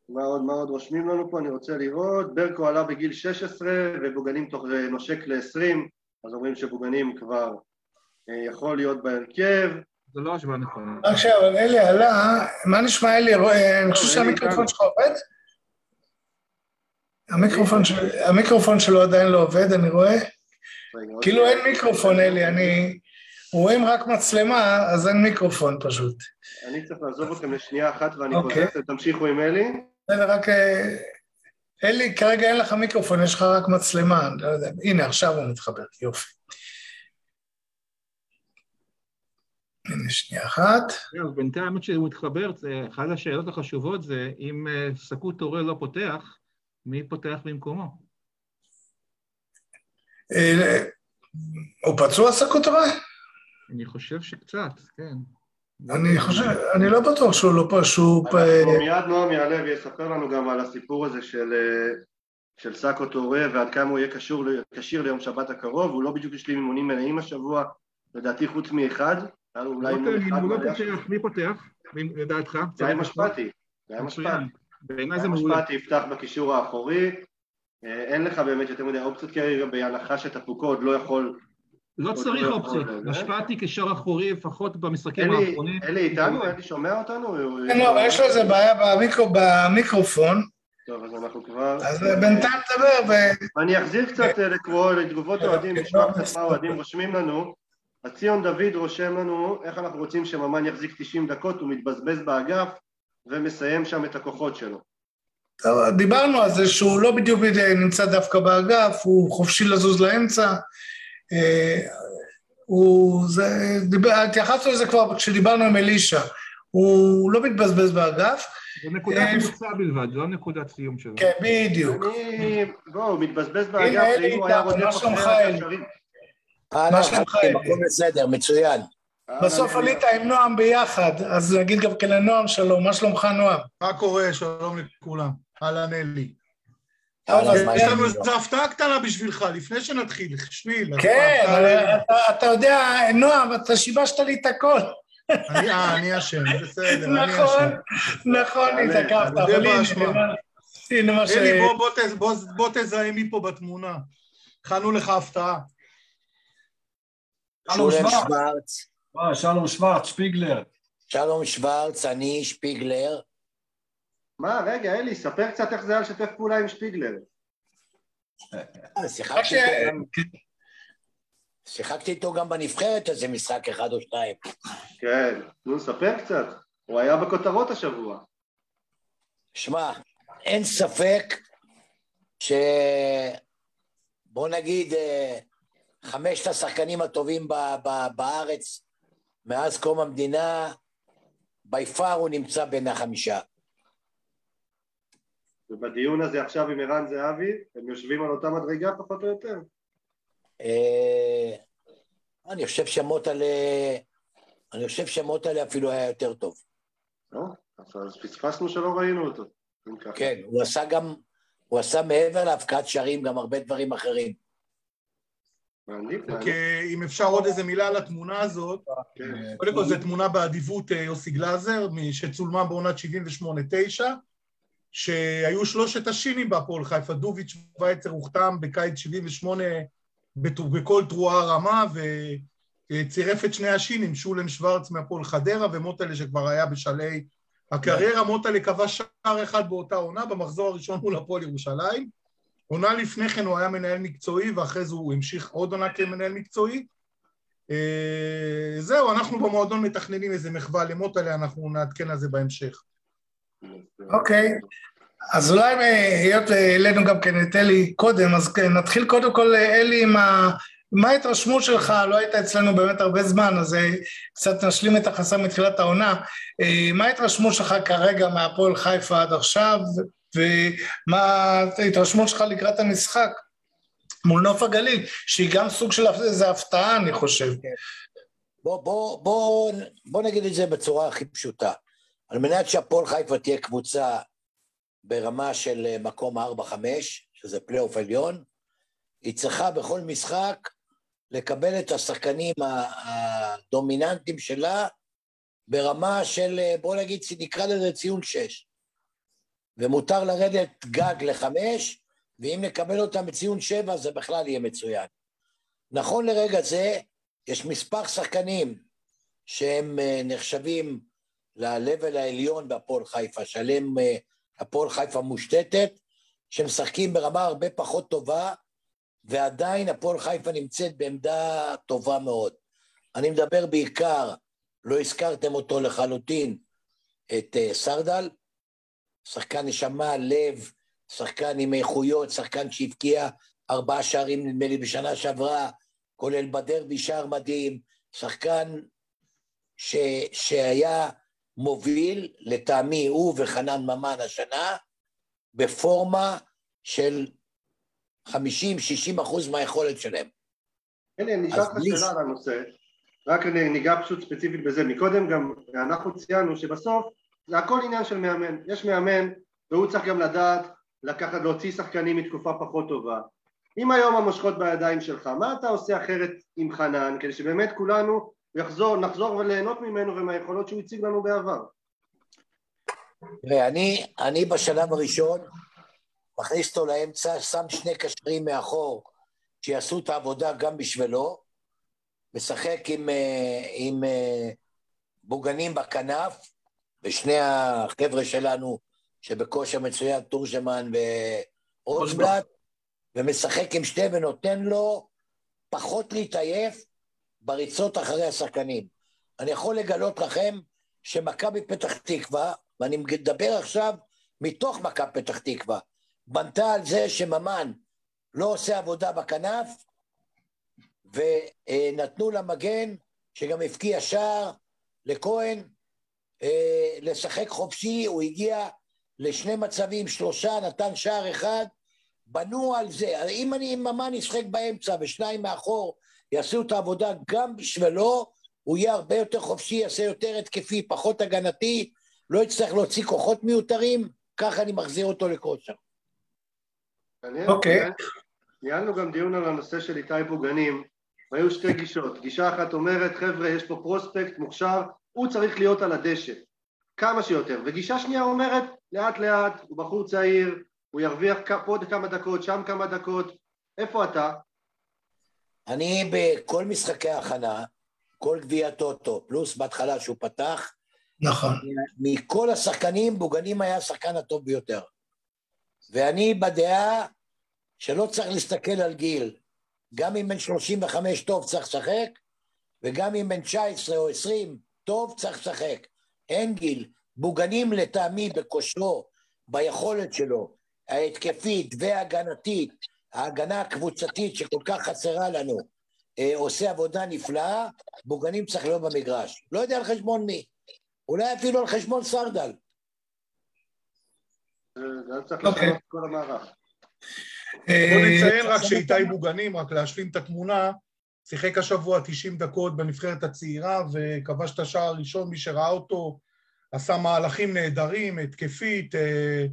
מה עוד, מה עוד רושמים לנו פה, אני רוצה לראות, ברקו עלה בגיל 16 ובוגנים תוך, נושק ל-20, אז אומרים שבוגנים כבר יכול להיות בהרכב. זה לא השוואה נכונה. אבל אלי עלה, מה נשמע אלי? אני חושב שהמיקרופון שלך עובד? המיקרופון שלו עדיין לא עובד, אני רואה. כאילו אין מיקרופון, אלי, אני... רואים רק מצלמה, אז אין מיקרופון פשוט. אני צריך לעזוב אתכם לשנייה אחת ואני חוזר, תמשיכו עם אלי. בסדר, רק... אלי, כרגע אין לך מיקרופון, יש לך רק מצלמה, לא יודע. הנה, עכשיו הוא מתחבר, יופי. הנה שנייה אחת. בינתיים, האמת שהוא מתחבר, אחת השאלות החשובות זה, אם סקוט הורה לא פותח, מי פותח במקומו? הוא פצוע סקוט הורה? אני חושב שקצת, כן. אני חושב, אני לא בטוח שהוא לא פשוט... מיד נועם יעלה ויספר לנו גם על הסיפור הזה של, של סאקו טורה ועד כמה הוא יהיה קשור, כשיר ליום שבת הקרוב, הוא לא בדיוק השלים אימונים מלאים השבוע, לדעתי חוץ מאחד, היה לו אולי אימון אחד. הוא לא פותח, מי פותח, לדעתך? זה היה משפטי, זה היה משפטי. בעיניי זה מעולה. משפטי יפתח בקישור האחורי, אין לך באמת יותר מדי אופציות כרגע, בהנחה שטפוקו עוד לא יכול... לא צריך אופציות, משפטי כשור אחורי לפחות במשחקים האחרונים. אלי איתנו? אלי שומע אותנו? כן, לא, אבל יש לו איזה בעיה במיקרופון. טוב, אז אנחנו כבר... אז בינתיים תדבר ו... אני אחזיר קצת לקרוא לתגובות אוהדים, נשמע קצת מה אוהדים רושמים לנו. אז ציון דוד רושם לנו איך אנחנו רוצים שממן יחזיק 90 דקות, הוא מתבזבז באגף ומסיים שם את הכוחות שלו. דיברנו על זה שהוא לא בדיוק נמצא דווקא באגף, הוא חופשי לזוז לאמצע. הוא, זה, דיבר, התייחסנו לזה כבר כשדיברנו עם אלישע, הוא לא מתבזבז באגף. זה נקודת מוצא בלבד, לא נקודת סיום שלו. כן, בדיוק. אני, בוא, הוא מתבזבז באגף, אם הוא היה רודף אחרי הקשרים. מה שלומך? הכל בסדר, מצוין. בסוף עלית עם נועם ביחד, אז נגיד גם כן לנועם שלום, מה שלומך נועם? מה קורה? שלום לכולם. אהלן אלי. יש לנו איזו הפתעה קטנה בשבילך, לפני שנתחיל, שמיל. כן, אתה יודע, נועם, אתה שיבשת לי את הכל. אני אשם, בסדר, אני אשם. נכון, נכון, התעכבת, אבל הנה מה ש... אלי, בוא תזהה מי פה בתמונה. הכנו לך הפתעה. שלום שוורץ. שלום שוורץ, שפיגלר. שלום שוורץ, אני שפיגלר. מה, רגע, אלי, ספר קצת איך זה היה לשתף פעולה עם שפיגלר. שיחקתי איתו גם בנבחרת איזה משחק אחד או שתיים. כן, נו, ספר קצת. הוא היה בכותרות השבוע. שמע, אין ספק ש... בוא נגיד, חמשת השחקנים הטובים ב- ב- בארץ מאז קום המדינה, בי פאר הוא נמצא בין החמישה. ובדיון הזה עכשיו עם ערן זהבי, הם יושבים על אותה מדרגה פחות או יותר? אה, אני חושב שמוטלה, אני חושב שמוטלה אפילו היה יותר טוב. לא? אז פספסנו שלא ראינו אותו. כן, הוא עשה גם, הוא עשה מעבר להבקעת שערים גם הרבה דברים אחרים. אה, אם אפשר עוד איזה מילה על התמונה הזאת, כן. קודם כל זו תמונה באדיבות אה, יוסי גלאזר, שצולמה בעונת 78-9, שהיו שלושת השינים בהפועל חיפה, דוביץ' וייצר הוחתם בקיץ 78 בת- בכל תרועה רמה, וצירף את שני השינים, שולם שוורץ מהפועל חדרה ומוטלה שכבר היה בשלהי הקריירה, מוטלה כבש שער אחד באותה עונה, במחזור הראשון מול הפועל ירושלים. עונה לפני כן הוא היה מנהל מקצועי, ואחרי זה הוא המשיך עוד עונה כמנהל מקצועי. אה, זהו, אנחנו במועדון מתכננים איזה מחווה למוטלה, אנחנו נעדכן על זה בהמשך. אוקיי. אז אולי אה, היות והעלינו גם כן את אלי קודם, אז כן, נתחיל קודם כל, אה, אלי, עם ה... מה ההתרשמות שלך? לא היית אצלנו באמת הרבה זמן, אז אה, קצת נשלים את החסם מתחילת העונה. אה, מה ההתרשמות שלך כרגע מהפועל חיפה עד עכשיו, ומה ההתרשמות שלך לקראת המשחק מול נוף הגליל, שהיא גם סוג של איזו הפתעה, אני חושב. בוא, בוא, בוא, בוא נגיד את זה בצורה הכי פשוטה. על מנת שהפועל חיפה תהיה קבוצה ברמה של אה, מקום 4-5, שזה פלייאוף עליון, היא צריכה בכל משחק לקבל את השחקנים הדומיננטיים שלה ברמה של, אה, בוא נגיד, נקרא לזה ציון 6. ומותר לרדת גג לחמש, ואם נקבל אותם בציון 7 זה בכלל יהיה מצוין. נכון לרגע זה, יש מספר שחקנים שהם אה, נחשבים ל-level העליון בהפועל חיפה, שעליהם אה, הפועל חיפה מושתתת, שמשחקים ברמה הרבה פחות טובה, ועדיין הפועל חיפה נמצאת בעמדה טובה מאוד. אני מדבר בעיקר, לא הזכרתם אותו לחלוטין, את אה, סרדל, שחקן נשמה, לב, שחקן עם איכויות, שחקן שהבקיע ארבעה שערים נדמה לי בשנה שעברה, כולל בדרבי שער מדהים, שחקן ש, שהיה מוביל, לטעמי הוא וחנן ממן השנה, בפורמה של 50-60 אחוז מהיכולת שלהם. הנה, אני אשאל אותך שאלה על הנושא, רק אני- ניגע פשוט ספציפית בזה. מקודם גם אנחנו ציינו שבסוף זה הכל עניין של מאמן. יש מאמן והוא צריך גם לדעת לקחת, להוציא שחקנים מתקופה פחות טובה. אם היום המושכות בידיים שלך, מה אתה עושה אחרת עם חנן, כדי שבאמת כולנו יחזור, נחזור וליהנות ממנו ומהיכולות שהוא הציג לנו בעבר? תראה, אני, אני בשלב הראשון מכניס אותו לאמצע, שם שני קשרים מאחור שיעשו את העבודה גם בשבילו, משחק עם, אה, עם אה, בוגנים בכנף, ושני החבר'ה שלנו שבכושר מצוין, תורג'מן ואולסבלט, ומשחק עם שתי ונותן לו פחות להתעייף בריצות אחרי השחקנים. אני יכול לגלות לכם שמכבי פתח תקווה, ואני מדבר עכשיו מתוך מכבי פתח תקווה, בנתה על זה שממן לא עושה עבודה בכנף, ונתנו למגן, שגם הבקיע שער, לכהן, אה, לשחק חופשי, הוא הגיע לשני מצבים, שלושה, נתן שער אחד, בנו על זה. אם אני עם ממן ישחק באמצע ושניים מאחור יעשו את העבודה גם בשבילו, הוא יהיה הרבה יותר חופשי, יעשה יותר התקפי, פחות הגנתי, לא יצטרך להוציא כוחות מיותרים, ככה אני מחזיר אותו לכושר. אוקיי. ניהלנו גם דיון על הנושא של איתי בוגנים, והיו שתי גישות. גישה אחת אומרת, חבר'ה, יש פה פרוספקט מוכשר, הוא צריך להיות על הדשא, כמה שיותר. וגישה שנייה אומרת, לאט לאט, הוא בחור צעיר, הוא ירוויח פה עוד כמה דקות, שם כמה דקות. איפה אתה? אני בכל משחקי ההכנה, כל גביע טוטו, פלוס בהתחלה שהוא פתח, נכון. מכל השחקנים, בוגנים היה השחקן הטוב ביותר. ואני בדעה שלא צריך להסתכל על גיל. גם אם בן 35 טוב צריך לשחק, וגם אם בן 19 או 20 טוב צריך לשחק. אין גיל. בוגנים לטעמי בכושרו, ביכולת שלו, ההתקפית וההגנתית, ההגנה הקבוצתית שכל כך חסרה לנו, אה, עושה עבודה נפלאה, בוגנים צריך להיות במגרש. לא יודע על חשבון מי. אולי אפילו על חשבון סרדל. זה זה צריך אוקיי. לשנות את כל המערך. בוא אה, נציין רק שאיתי בוגנים, רק להשלים את התמונה, שיחק השבוע 90 דקות בנבחרת הצעירה וכבש את השער הראשון, מי שראה אותו עשה מהלכים נהדרים, התקפית, אה, אה,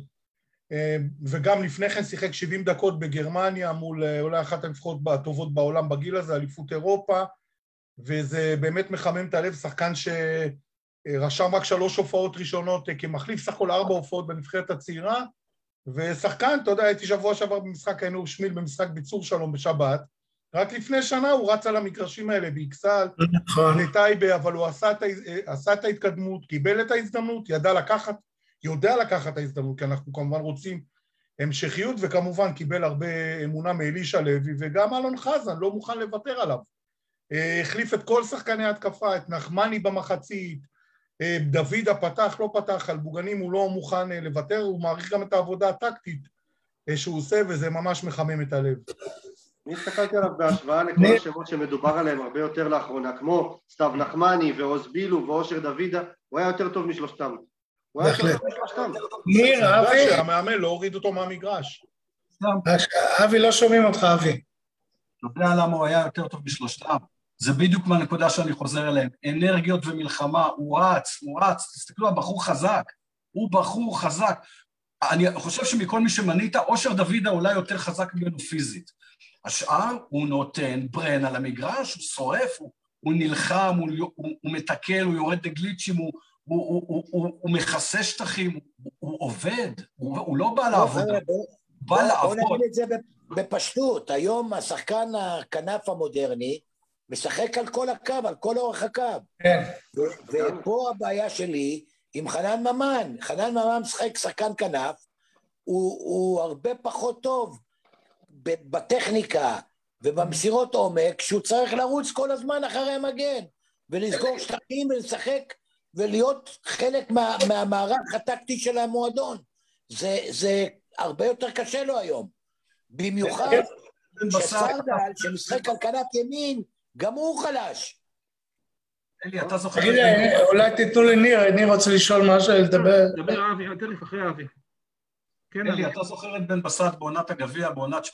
וגם לפני כן שיחק 70 דקות בגרמניה מול אה, אולי אחת הנבחרות הטובות בעולם בגיל הזה, אליפות אירופה, וזה באמת מחמם את הלב, שחקן שרשם רק שלוש הופעות ראשונות אה, כמחליף, סך הכל ארבע הופעות בנבחרת הצעירה, ושחקן, אתה יודע, הייתי שבוע שעבר במשחק היינו שמיל במשחק ביצור שלום בשבת, רק לפני שנה הוא רץ על המגרשים האלה באכסל, נכון. לטייבה, אבל הוא עשה את, עשה את ההתקדמות, קיבל את ההזדמנות, ידע לקחת, יודע לקחת את ההזדמנות, כי אנחנו כמובן רוצים המשכיות, וכמובן קיבל הרבה אמונה מאלישע לוי, וגם אלון חזן לא מוכן לוותר עליו. אה, החליף את כל שחקני ההתקפה, את נחמני במחצית, אה, דוידה פתח, לא פתח, על בוגנים הוא לא מוכן אה, לוותר, הוא מעריך גם את העבודה הטקטית שהוא עושה, וזה ממש מחמם את הלב. אני הסתכלתי עליו בהשוואה לכל השמות שמדובר עליהם הרבה יותר לאחרונה, כמו סתיו נחמני ועוז בילו ואושר דוידה, הוא היה יותר טוב משלושתם. בהחלט. ניר, עובדה אבי, שהמאמן לא הוריד אותו מהמגרש. אבי, לא שומעים אותך, אבי. אתה יודע למה הוא היה יותר טוב משלושתם? זה בדיוק מהנקודה שאני חוזר אליהם. אנרגיות ומלחמה, הוא רץ, הוא רץ, תסתכלו, הבחור חזק, הוא בחור חזק. אני חושב שמכל מי שמנית, אושר דוידה אולי יותר חזק ממנו פיזית. השאר, הוא נותן ברן על המגרש, הוא שורף, הוא, הוא נלחם, הוא, הוא, הוא מתקל, הוא יורד לגליצ'ים, הוא, הוא, הוא, הוא, הוא, הוא מכסה שטחים, הוא, הוא עובד, הוא, הוא לא בא לעבודה, הוא בוא- בא בוא לעבוד. נגיד את זה בפשטות, היום השחקן הכנף המודרני משחק על כל הקו, על כל אורך הקו. כן. ו- ופה הבעיה שלי עם חנן ממן. חנן ממן משחק שחקן כנף, הוא, הוא הרבה פחות טוב בטכניקה ובמסירות עומק, שהוא צריך לרוץ כל הזמן אחרי המגן, ולסגור שטחים ולשחק ולהיות חלק מה, מהמערך הטקטי של המועדון. זה, זה הרבה יותר קשה לו היום. במיוחד בן בסט, שסרדל, שמשחק על כנף ימין, גם הוא חלש. אלי, אתה זוכר... תגיד, אולי תיתנו לניר, ניר רוצה לשאול משהו, לדבר. דבר אבי, תן לי אחרי אבי. כן. אלי, אתה זוכר את בן בסט בעונת הגביע, בעונת 17-18,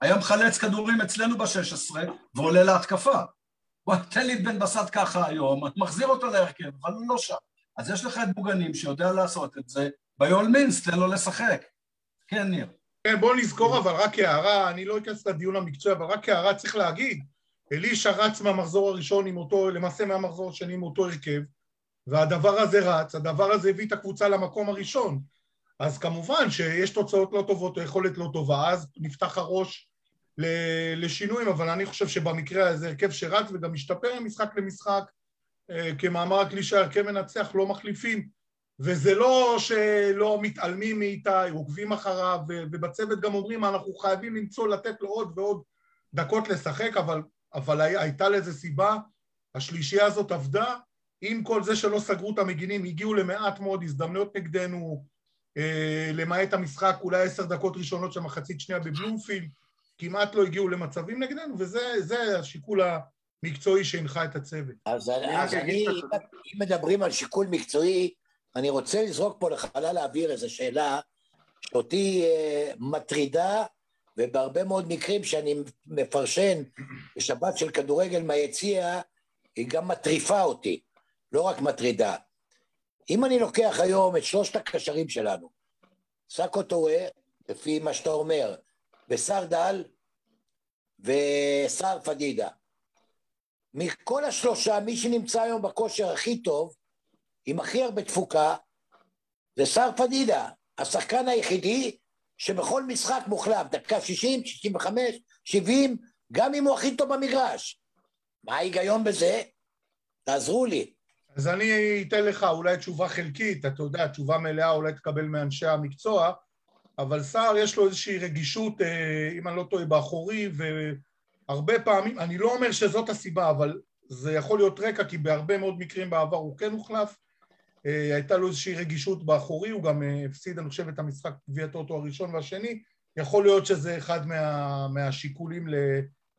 היה מחלץ כדורים אצלנו ב-16 ועולה להתקפה. בוא, תן לי את בן בסט ככה היום, אני מחזיר אותו להרכב, אבל הוא לא שם. אז יש לך את בוגנים שיודע לעשות את זה, ביול מינס, תן לו לשחק. כן, ניר. כן, בואו נזכור אבל רק הערה, אני לא אכנס לדיון המקצועי, אבל רק הערה צריך להגיד, אלישע רץ מהמחזור הראשון עם אותו, למעשה מהמחזור השני עם אותו הרכב, והדבר הזה רץ, הדבר הזה הביא את הקבוצה למקום הראשון. אז כמובן שיש תוצאות לא טובות או יכולת לא טובה, אז נפתח הראש לשינויים, אבל אני חושב שבמקרה הזה הרכב שרץ וגם משתפר ממשחק למשחק, אה, כמאמר הקלישה, הרכב מנצח, לא מחליפים, וזה לא שלא מתעלמים מאיתי, עוקבים אחריו, ובצוות גם אומרים, אנחנו חייבים למצוא, לתת לו עוד ועוד דקות לשחק, אבל, אבל הי- הייתה לזה סיבה, השלישייה הזאת עבדה, עם כל זה שלא סגרו את המגינים, הגיעו למעט מאוד הזדמנויות נגדנו, אה, למעט המשחק, אולי עשר דקות ראשונות של מחצית שנייה בבלומפילד, כמעט לא הגיעו למצבים נגדנו, וזה זה השיקול המקצועי שהנחה את הצוות. אז, אני אז אם מדברים על שיקול מקצועי, אני רוצה לזרוק פה לחלל האוויר איזו שאלה שאותי אה, מטרידה, ובהרבה מאוד מקרים שאני מפרשן בשבת של כדורגל מהיציע, היא גם מטריפה אותי, לא רק מטרידה. אם אני לוקח היום את שלושת הקשרים שלנו, סאקו טועה, לפי מה שאתה אומר, וסרדל וסער פדידה, מכל השלושה, מי שנמצא היום בכושר הכי טוב, עם הכי הרבה תפוקה, זה סער פדידה, השחקן היחידי שבכל משחק מוחלף, דקה 60, 65, 70, גם אם הוא הכי טוב במגרש. מה ההיגיון בזה? תעזרו לי. אז אני אתן לך אולי תשובה חלקית, אתה יודע, תשובה מלאה אולי תקבל מאנשי המקצוע, אבל סער יש לו איזושהי רגישות, אה, אם אני לא טועה, באחורי, והרבה פעמים, אני לא אומר שזאת הסיבה, אבל זה יכול להיות רקע, כי בהרבה מאוד מקרים בעבר הוא כן הוחלף, אה, הייתה לו איזושהי רגישות באחורי, הוא גם אה, הפסיד, אני חושב, את המשחק גביע הטוטו הראשון והשני, יכול להיות שזה אחד מה, מהשיקולים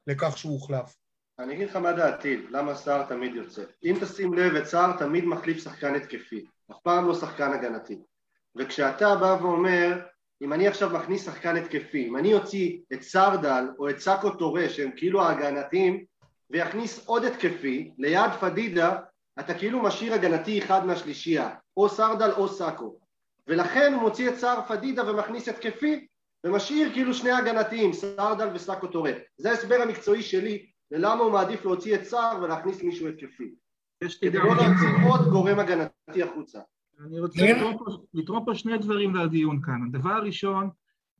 לכך שהוא הוחלף. אני אגיד לך מה דעתי, למה סער תמיד יוצא. אם תשים לב, את סער תמיד מחליף שחקן התקפי, אף פעם לא שחקן הגנתי. וכשאתה בא ואומר, אם אני עכשיו מכניס שחקן התקפי, אם אני אוציא את סרדל או את סאקו טורה שהם כאילו ההגנתיים ויכניס עוד התקפי ליד פדידה אתה כאילו משאיר הגנתי אחד מהשלישייה או סרדל או סאקו. ולכן הוא מוציא את סער פדידה ומכניס התקפי ומשאיר כאילו שני הגנתיים סרדל וסאקו טורה זה ההסבר המקצועי שלי ללמה הוא מעדיף להוציא את סער ולהכניס מישהו התקפי. כדי לא להוציא עוד גורם הגנתי החוצה אני רוצה לתרום פה שני דברים לדיון כאן. הדבר הראשון,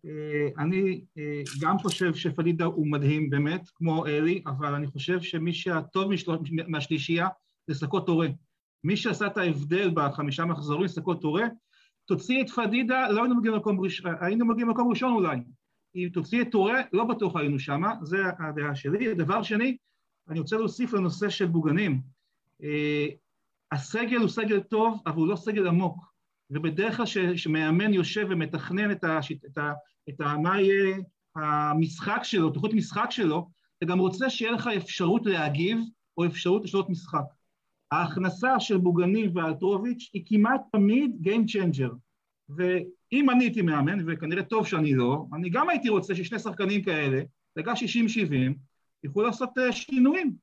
אה, אני אה, גם חושב שפדידה הוא מדהים באמת, כמו אלי, אבל אני חושב שמי שהטוב מהשלישייה זה סקות טורה. מי שעשה את ההבדל בחמישה מחזורים, סקות טורה, תוציא את פדידה, לא היינו מגיעים למקום ראשון, היינו מגיעים למקום ראשון אולי. אם תוציא את טורה, לא בטוח היינו שמה, זה הדעה שלי. דבר שני, אני רוצה להוסיף לנושא של בוגנים. הסגל הוא סגל טוב, אבל הוא לא סגל עמוק. ובדרך כלל כשמאמן יושב ומתכנן את, השיט, את, ה, את ה, מה יהיה המשחק שלו, תוכנית משחק שלו, אתה גם רוצה שיהיה לך אפשרות להגיב או אפשרות לשנות משחק. ההכנסה של בוגנים ואלטרוביץ' היא כמעט תמיד Game Changer. ואם אני הייתי מאמן, וכנראה טוב שאני לא, אני גם הייתי רוצה ששני שחקנים כאלה, דקה 60-70, יוכלו לעשות אה, שינויים.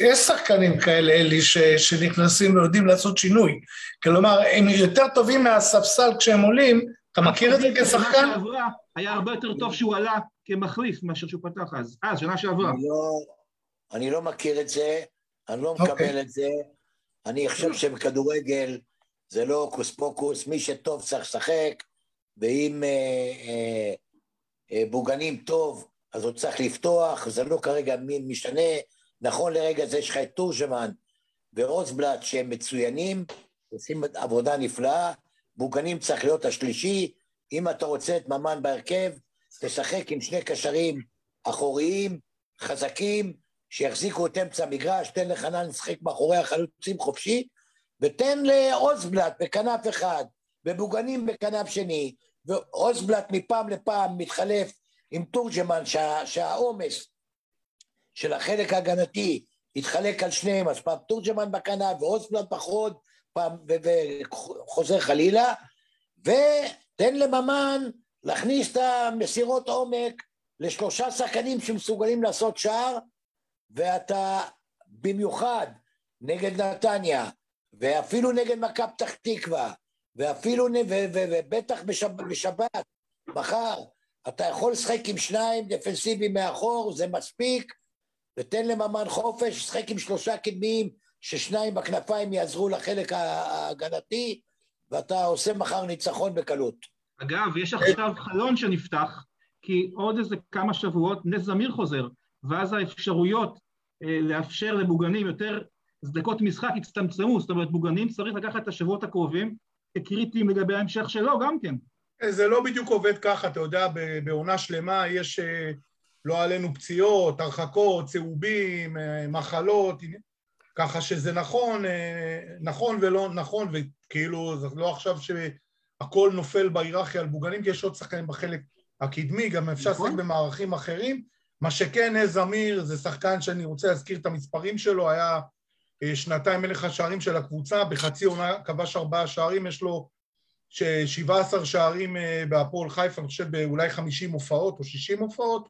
יש שחקנים כאלה, אלי, ש, שנכנסים ויודעים לעשות שינוי. כלומר, הם יותר טובים מהספסל כשהם עולים, אתה מכיר את זה כשחקן? היה הרבה יותר טוב שהוא עלה כמחליף מאשר שהוא פתח אז. אה, שנה שעברה. אני לא, אני לא מכיר את זה, אני לא מקבל okay. אוקיי. את זה. אני חושב שבכדורגל זה לא הוקוס פוקוס, מי שטוב צריך לשחק, ואם אה, אה, אה, בוגנים טוב, אז הוא צריך לפתוח, זה לא כרגע מי משנה. נכון לרגע זה יש לך את טורג'מן ורוזבלט שהם מצוינים, עושים עבודה נפלאה, בוגנים צריך להיות השלישי, אם אתה רוצה את ממן בהרכב, תשחק עם שני קשרים אחוריים, חזקים, שיחזיקו את אמצע המגרש, תן לחנן לשחק מאחורי החלוצים חופשי, ותן לאוזבלט בכנף אחד, ובוגנים בכנף שני, ואוזבלט מפעם לפעם מתחלף עם תורג'מן, שהעומס של החלק ההגנתי התחלק על שניהם, אז פעם תורג'מן בכנף ואוספלד בחוד, פעם, וחוזר חלילה, ותן לממן להכניס את המסירות עומק לשלושה שחקנים שמסוגלים לעשות שער, ואתה במיוחד נגד נתניה, ואפילו נגד מכבי פתח תקווה, ואפילו, ובטח בשבת, בשבת, מחר, אתה יכול לשחק עם שניים דפנסיביים מאחור, זה מספיק, ותן לממן חופש, שחק עם שלושה קדמיים, ששניים בכנפיים יעזרו לחלק ההגנתי, ואתה עושה מחר ניצחון בקלות. אגב, יש עכשיו חלון שנפתח, כי עוד איזה כמה שבועות נס זמיר חוזר, ואז האפשרויות אה, לאפשר לבוגנים יותר דקות משחק יצטמצמו, זאת אומרת, בוגנים צריך לקחת את השבועות הקרובים כקריטיים לגבי ההמשך שלו גם כן. זה לא בדיוק עובד ככה, אתה יודע, בעונה שלמה יש... לא עלינו פציעות, הרחקות, צהובים, אה, מחלות, ככה שזה נכון, אה, נכון ולא נכון, וכאילו זה לא עכשיו שהכל נופל בהיררכיה על בוגנים, כי יש עוד שחקנים בחלק הקדמי, גם אפשר לשחק נכון. במערכים אחרים. מה שכן, עז אמיר זה שחקן שאני רוצה להזכיר את המספרים שלו, היה אה, שנתיים מלך השערים של הקבוצה, בחצי עונה כבש ארבעה שערים, יש לו 17 שערים בהפועל חיפה, אני חושב באולי 50 הופעות או 60 הופעות,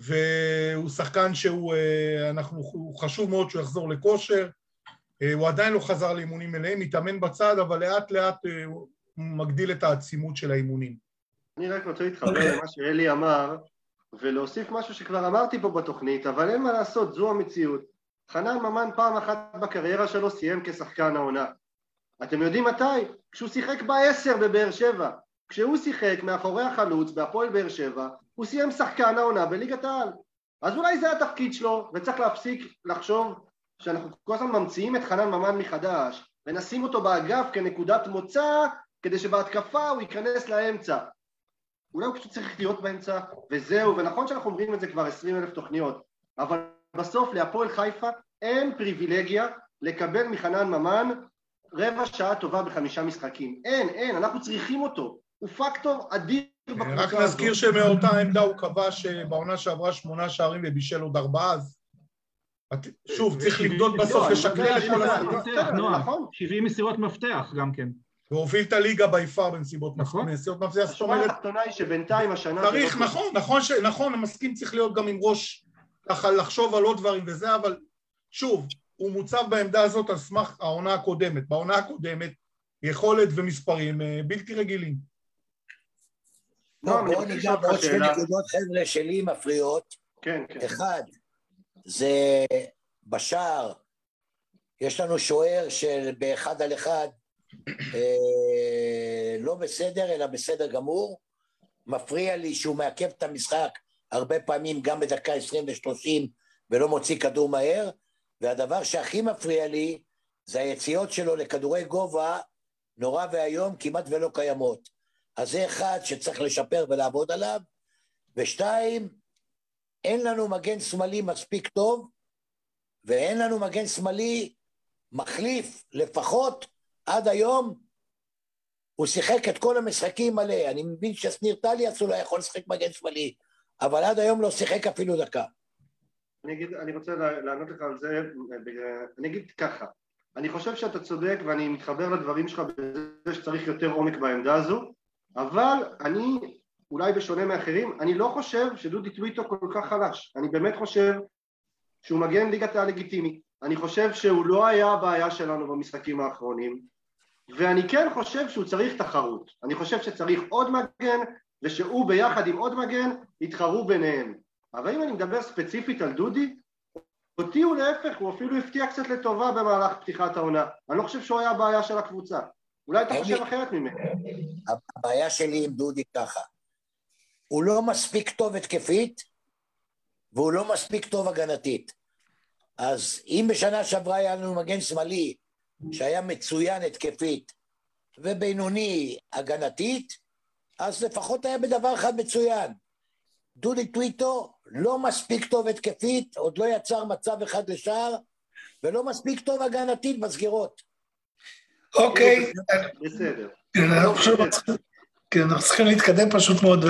והוא שחקן שהוא, אה, אנחנו, הוא חשוב מאוד שהוא יחזור לכושר, אה, הוא עדיין לא חזר לאימונים מלאים, מתאמן בצד, אבל לאט לאט אה, הוא מגדיל את העצימות של האימונים. אני רק רוצה להתחבר למה שאלי אמר, ולהוסיף משהו שכבר אמרתי פה בתוכנית, אבל אין מה לעשות, זו המציאות. חנן ממן פעם אחת בקריירה שלו סיים כשחקן העונה. אתם יודעים מתי? כשהוא שיחק בעשר בבאר שבע. כשהוא שיחק מאחורי החלוץ בהפועל באר שבע, הוא סיים שחקן העונה בליגת העל. אז אולי זה התפקיד שלו, וצריך להפסיק לחשוב שאנחנו כל הזמן ממציאים את חנן ממן מחדש, ונשים אותו באגף כנקודת מוצא, כדי שבהתקפה הוא ייכנס לאמצע. אולי הוא פשוט צריך להיות באמצע, וזהו, ונכון שאנחנו אומרים את זה כבר עשרים אלף תוכניות, אבל בסוף להפועל חיפה אין פריבילגיה לקבל מחנן ממן רבע שעה טובה בחמישה משחקים. אין, אין, אנחנו צריכים אותו. הוא פקטור אדיר רק. נזכיר שמאותה עמדה הוא כבש אה, בעונה שעברה שמונה שערים ובישל עוד ארבעה, אז... שוב, צריך למדוד בסוף, לא, לשקלל את כל הזמן. נועם. נכון. 70 מסירות מפתח גם כן. והוביל את הליגה ביפר בנסיבות נכון. בנסיבות מפתח, זאת השורה אומרת, התחתונה היא שבינתיים השנה... צריך, נכון, נכון, ש- נכון, אני מסכים, צריך להיות גם עם ראש, ככה לחשוב על עוד דברים וזה, אבל שוב, הוא מוצב בעמדה הזאת על סמך העונה הקודמת. בעונה הקודמת, יכולת ומספרים אה, בלתי רגילים. לא, בואו ניגע בעוד שתי. נקודות, חבר'ה, שלי מפריעות. כן, כן. אחד, זה בשער, יש לנו שוער של באחד על אחד, אה, לא בסדר, אלא בסדר גמור. מפריע לי שהוא מעכב את המשחק הרבה פעמים, גם בדקה 20 ו-30, ולא מוציא כדור מהר. והדבר שהכי מפריע לי, זה היציאות שלו לכדורי גובה, נורא ואיום, כמעט ולא קיימות. אז זה אחד שצריך לשפר ולעבוד עליו. ושתיים, אין לנו מגן שמאלי מספיק טוב, ואין לנו מגן שמאלי מחליף, לפחות עד היום, הוא שיחק את כל המשחקים מלא. אני מבין ששניר טליאס אולי יכול לשחק מגן שמאלי, אבל עד היום לא שיחק אפילו דקה. אני, אגיד, אני רוצה לענות לך על זה, אני אגיד ככה, אני חושב שאתה צודק ואני מתחבר לדברים שלך בזה שצריך יותר עומק בעמדה הזו, אבל אני, אולי בשונה מאחרים, אני לא חושב שדודי טוויטו כל כך חלש, אני באמת חושב שהוא מגן ליגת העל לגיטימי, אני חושב שהוא לא היה הבעיה שלנו במשחקים האחרונים, ואני כן חושב שהוא צריך תחרות, אני חושב שצריך עוד מגן ושהוא ביחד עם עוד מגן יתחרו ביניהם. אבל אם אני מדבר ספציפית על דודי, אותי הוא להפך, הוא אפילו הפתיע קצת לטובה במהלך פתיחת העונה. אני לא חושב שהוא היה הבעיה של הקבוצה. אולי אתה חושב אחרת ממני. הבעיה שלי עם דודי ככה, הוא לא מספיק טוב התקפית, והוא לא מספיק טוב הגנתית. אז אם בשנה שעברה היה לנו מגן שמאלי שהיה מצוין התקפית ובינוני הגנתית, אז לפחות היה בדבר אחד מצוין. דודי טוויטו לא מספיק טוב התקפית, עוד לא יצר מצב אחד לשער, ולא מספיק טוב הגנתית בסגירות. אוקיי, בסדר. אנחנו פשוט צריכים- כן, אנחנו צריכים להתקדם פשוט מאוד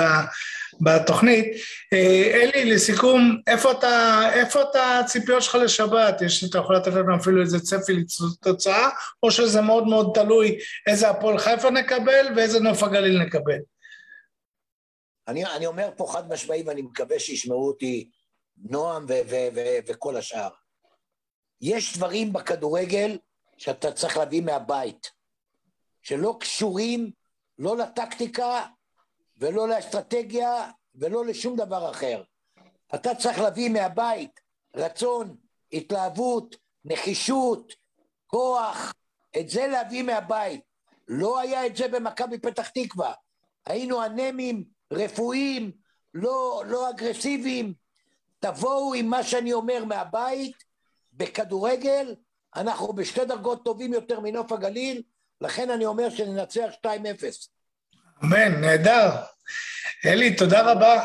בתוכנית. אה, אלי, לסיכום, איפה אתה, איפה אתה הציפיות שלך לשבת? יש, אתה יכול לתת לנו אפילו איזה צפי לתוצאה, או שזה מאוד מאוד תלוי איזה הפועל חיפה נקבל ואיזה נוף הגליל נקבל? אני, אני אומר פה חד משמעי, ואני מקווה שישמעו אותי נועם ו- ו- ו- וכל השאר. יש דברים בכדורגל שאתה צריך להביא מהבית, שלא קשורים לא לטקטיקה ולא לאסטרטגיה ולא לשום דבר אחר. אתה צריך להביא מהבית רצון, התלהבות, נחישות, כוח, את זה להביא מהבית. לא היה את זה במכבי פתח תקווה. היינו אנמים, רפואיים, לא, לא אגרסיביים. תבואו עם מה שאני אומר מהבית, בכדורגל, אנחנו בשתי דרגות טובים יותר מנוף הגליל, לכן אני אומר שננצח 2-0. אמן, נהדר. אלי, תודה רבה.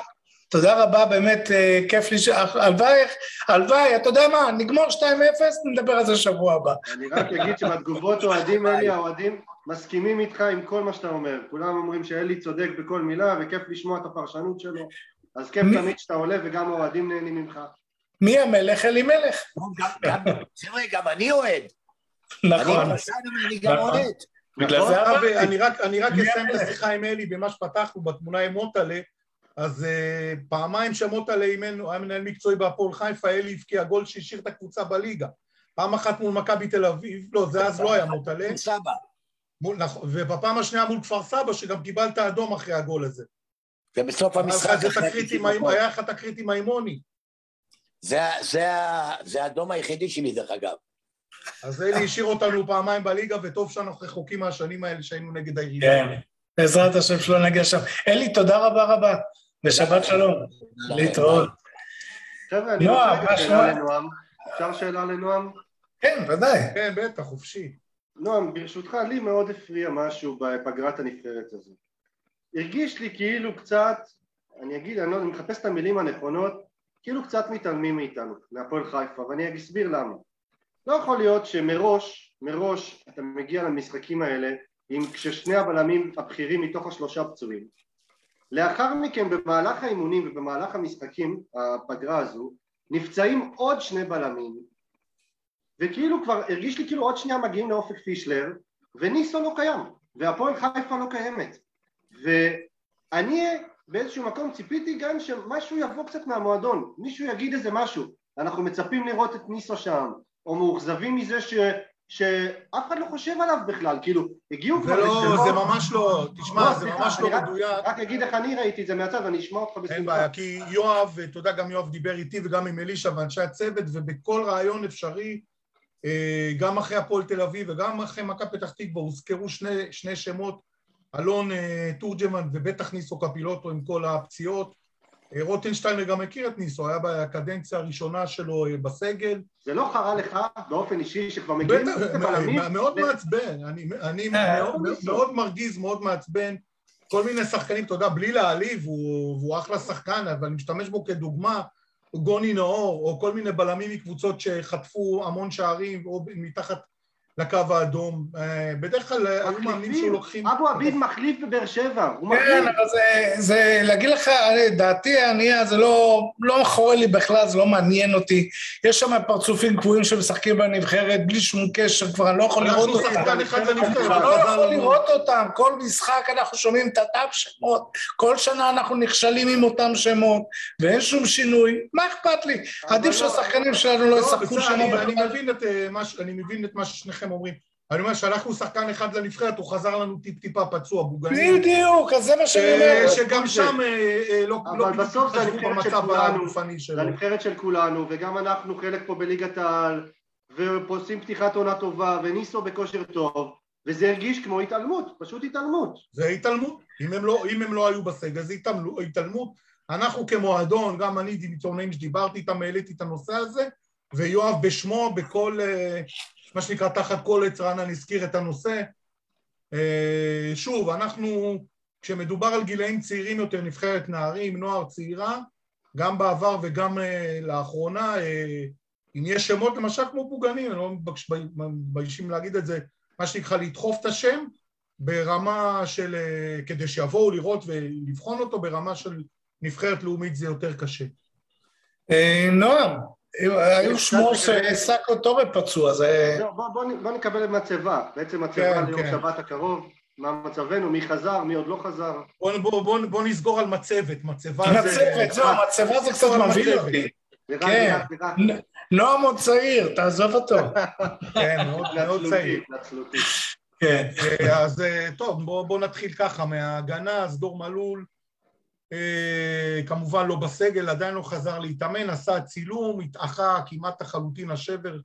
תודה רבה, באמת אה, כיף לי, ש- הלוואי, הלוואי, אתה יודע מה, נגמור 2-0, נדבר על זה שבוע הבא. אני רק אגיד שבתגובות אוהדים אלי, האוהדים מסכימים איתך עם כל מה שאתה אומר. כולם אומרים שאלי צודק בכל מילה וכיף לשמוע את הפרשנות שלו. אז כיף מי- תמיד שאתה עולה וגם האוהדים נהנים ממך. מי המלך? אלי מלך. גם, גם, חבר'ה, גם אני אוהד. נכון. אני גם נכון. אוהד. בגלל נכון? זה אמרתי. אני רק, אני רק מי אסיים את? השיחה עם אלי במה שפתחנו בתמונה עם מוטלה, אז uh, פעמיים שמוטלה אימנו, היה מנהל מקצועי בהפועל חיפה, אלי הבקיע גול שהשאיר את הקבוצה בליגה. פעם אחת מול מכבי תל אביב, לא, זה אז לא היה מוטלה, נכון, ובפעם השנייה מול כפר סבא, שגם קיבלת אדום אחרי הגול הזה. ובסוף המשחק... איזה אחרי תקרית 90 עם ה- דקות. היה לך תקרית עם האימוני. זה, זה, זה האדום היחידי שלי, דרך אגב. אז אלי השאיר אותנו פעמיים בליגה, וטוב שאנחנו רחוקים מהשנים האלה שהיינו נגד הירידה. כן, בעזרת השם שלא נגיע שם. אלי, תודה רבה רבה, ושבת שלום. להתראות. חבר'ה, אני נועם, רוצה שאלה? לנועם. אפשר שאלה לנועם? כן, ודאי. כן, בטח, חופשי. נועם, ברשותך, לי מאוד הפריע משהו בפגרת הנבחרת הזו. הרגיש לי כאילו קצת, אני אגיד, אני, לא, אני מחפש את המילים הנכונות, כאילו קצת מתעלמים מאיתנו, מהפועל חיפה, ואני אסביר למה. לא יכול להיות שמראש, מראש, אתה מגיע למשחקים האלה עם כששני הבלמים הבכירים מתוך השלושה פצועים. לאחר מכן במהלך האימונים ובמהלך המשחקים, הפגרה הזו, נפצעים עוד שני בלמים וכאילו כבר הרגיש לי כאילו עוד שנייה מגיעים לאופק פישלר וניסו לא קיים והפועל חיפה לא קיימת ואני באיזשהו מקום ציפיתי גם שמשהו יבוא קצת מהמועדון, מישהו יגיד איזה משהו, אנחנו מצפים לראות את ניסו שם, או מאוכזבים מזה ש... שאף אחד לא חושב עליו בכלל, כאילו, הגיעו כבר... זה לא, זה ממש לא, תשמע, לא, זה ממש לא מדויק. רק אגיד איך אני ראיתי את זה מהצד ואני אשמע אותך בשמחה. אין בעיה, כי יואב, יודע, גם יואב דיבר איתי וגם עם אלישע ואנשי הצוות, ובכל רעיון אפשרי, אה, גם אחרי הפועל תל אביב וגם אחרי מכבי פתח תקווה, הוזכרו שני, שני שמות, אלון אה, תורג'מן ובטח ניסו קפילוטו עם כל הפציעות. אה, רוטנשטיינר גם מכיר את ניסו, היה בקדנציה הראשונה שלו אה, בסגל. זה לא חרה לך באופן אישי שכבר מגיעים לבלמים? מאוד מעצבן, אני מאוד מרגיז, מאוד מעצבן. כל מיני שחקנים, אתה יודע, בלי להעליב, והוא אחלה שחקן, אבל אני משתמש בו כדוגמה, גוני נאור, או כל מיני בלמים מקבוצות שחטפו המון שערים, או מתחת לקו האדום. אה, בדרך כלל היו מאמינים שהוא לוקחים... אבו עביד מחליף בבאר שבע, הוא מחליף. כן, אבל זה, זה, להגיד לך, דעתי הענייה זה לא, לא חורה לי בכלל, זה לא מעניין אותי. יש שם פרצופים קבועים שמשחקים בנבחרת, בלי שום קשר, כבר אני לא יכול לראות אותם. אנחנו שחקן אחד לנבחרת. אני לא יכול לראות אותם, כל משחק אנחנו שומעים את אותם שמות, כל שנה אנחנו נכשלים עם אותם שמות, ואין שום שינוי, מה אכפת לי? עדיף לא- שהשחקנים שלנו לא ישחקו שם. אה, אני מבין את מה ששניכם שניכם אומרים. אני אומר, שלחנו שחקן אחד לנבחרת, הוא חזר לנו טיפ-טיפה פצוע, בוגני. בדיוק, אז זה מה שאני אומר. שגם שם אה, אה, לא אבל בסוף זה הנבחרת של כולנו, זה הנבחרת של כולנו, וגם אנחנו חלק פה בליגת העל, ועושים פתיחת עונה טובה, וניסו בכושר טוב, וזה הרגיש כמו התעלמות, פשוט התעלמות. זה התעלמות. אם הם לא, אם הם לא היו בסגל, זה התעלמות. אנחנו כמועדון, גם אני עיתונאים שדיברתי איתם, העליתי את הנושא הזה, ויואב בשמו, בכל... מה שנקרא תחת כל עץ רענן הזכיר את הנושא. אה, שוב, אנחנו, כשמדובר על גילאים צעירים יותר, נבחרת נערים, נוער צעירה, גם בעבר וגם אה, לאחרונה, אה, אם יש שמות למשל כמו פוגענים, אני לא מתביישים להגיד את זה, מה שנקרא לדחוף את השם ברמה של, כדי שיבואו לראות ולבחון אותו ברמה של נבחרת לאומית זה יותר קשה. נועם, היו שמועות שסאקו טובה פצוע, זה... בוא נקבל מצבה, בעצם מצבה כן, ליום כן. שבת הקרוב, מה מצבנו, מי חזר, מי עוד לא חזר. בוא נסגור על מצבת, מצבה זה... מצבת, זהו, מצבה זה קצת מבהיל אותי. כן, נועם עוד צעיר, תעזוב אותו. כן, מאוד צעיר. כן. אה, אז אה, טוב, בוא נתחיל ככה, מההגנה, אז דור מלול, אה, כמובן לא בסגל, עדיין לא חזר להתאמן, עשה צילום, התאחה כמעט לחלוטין השבר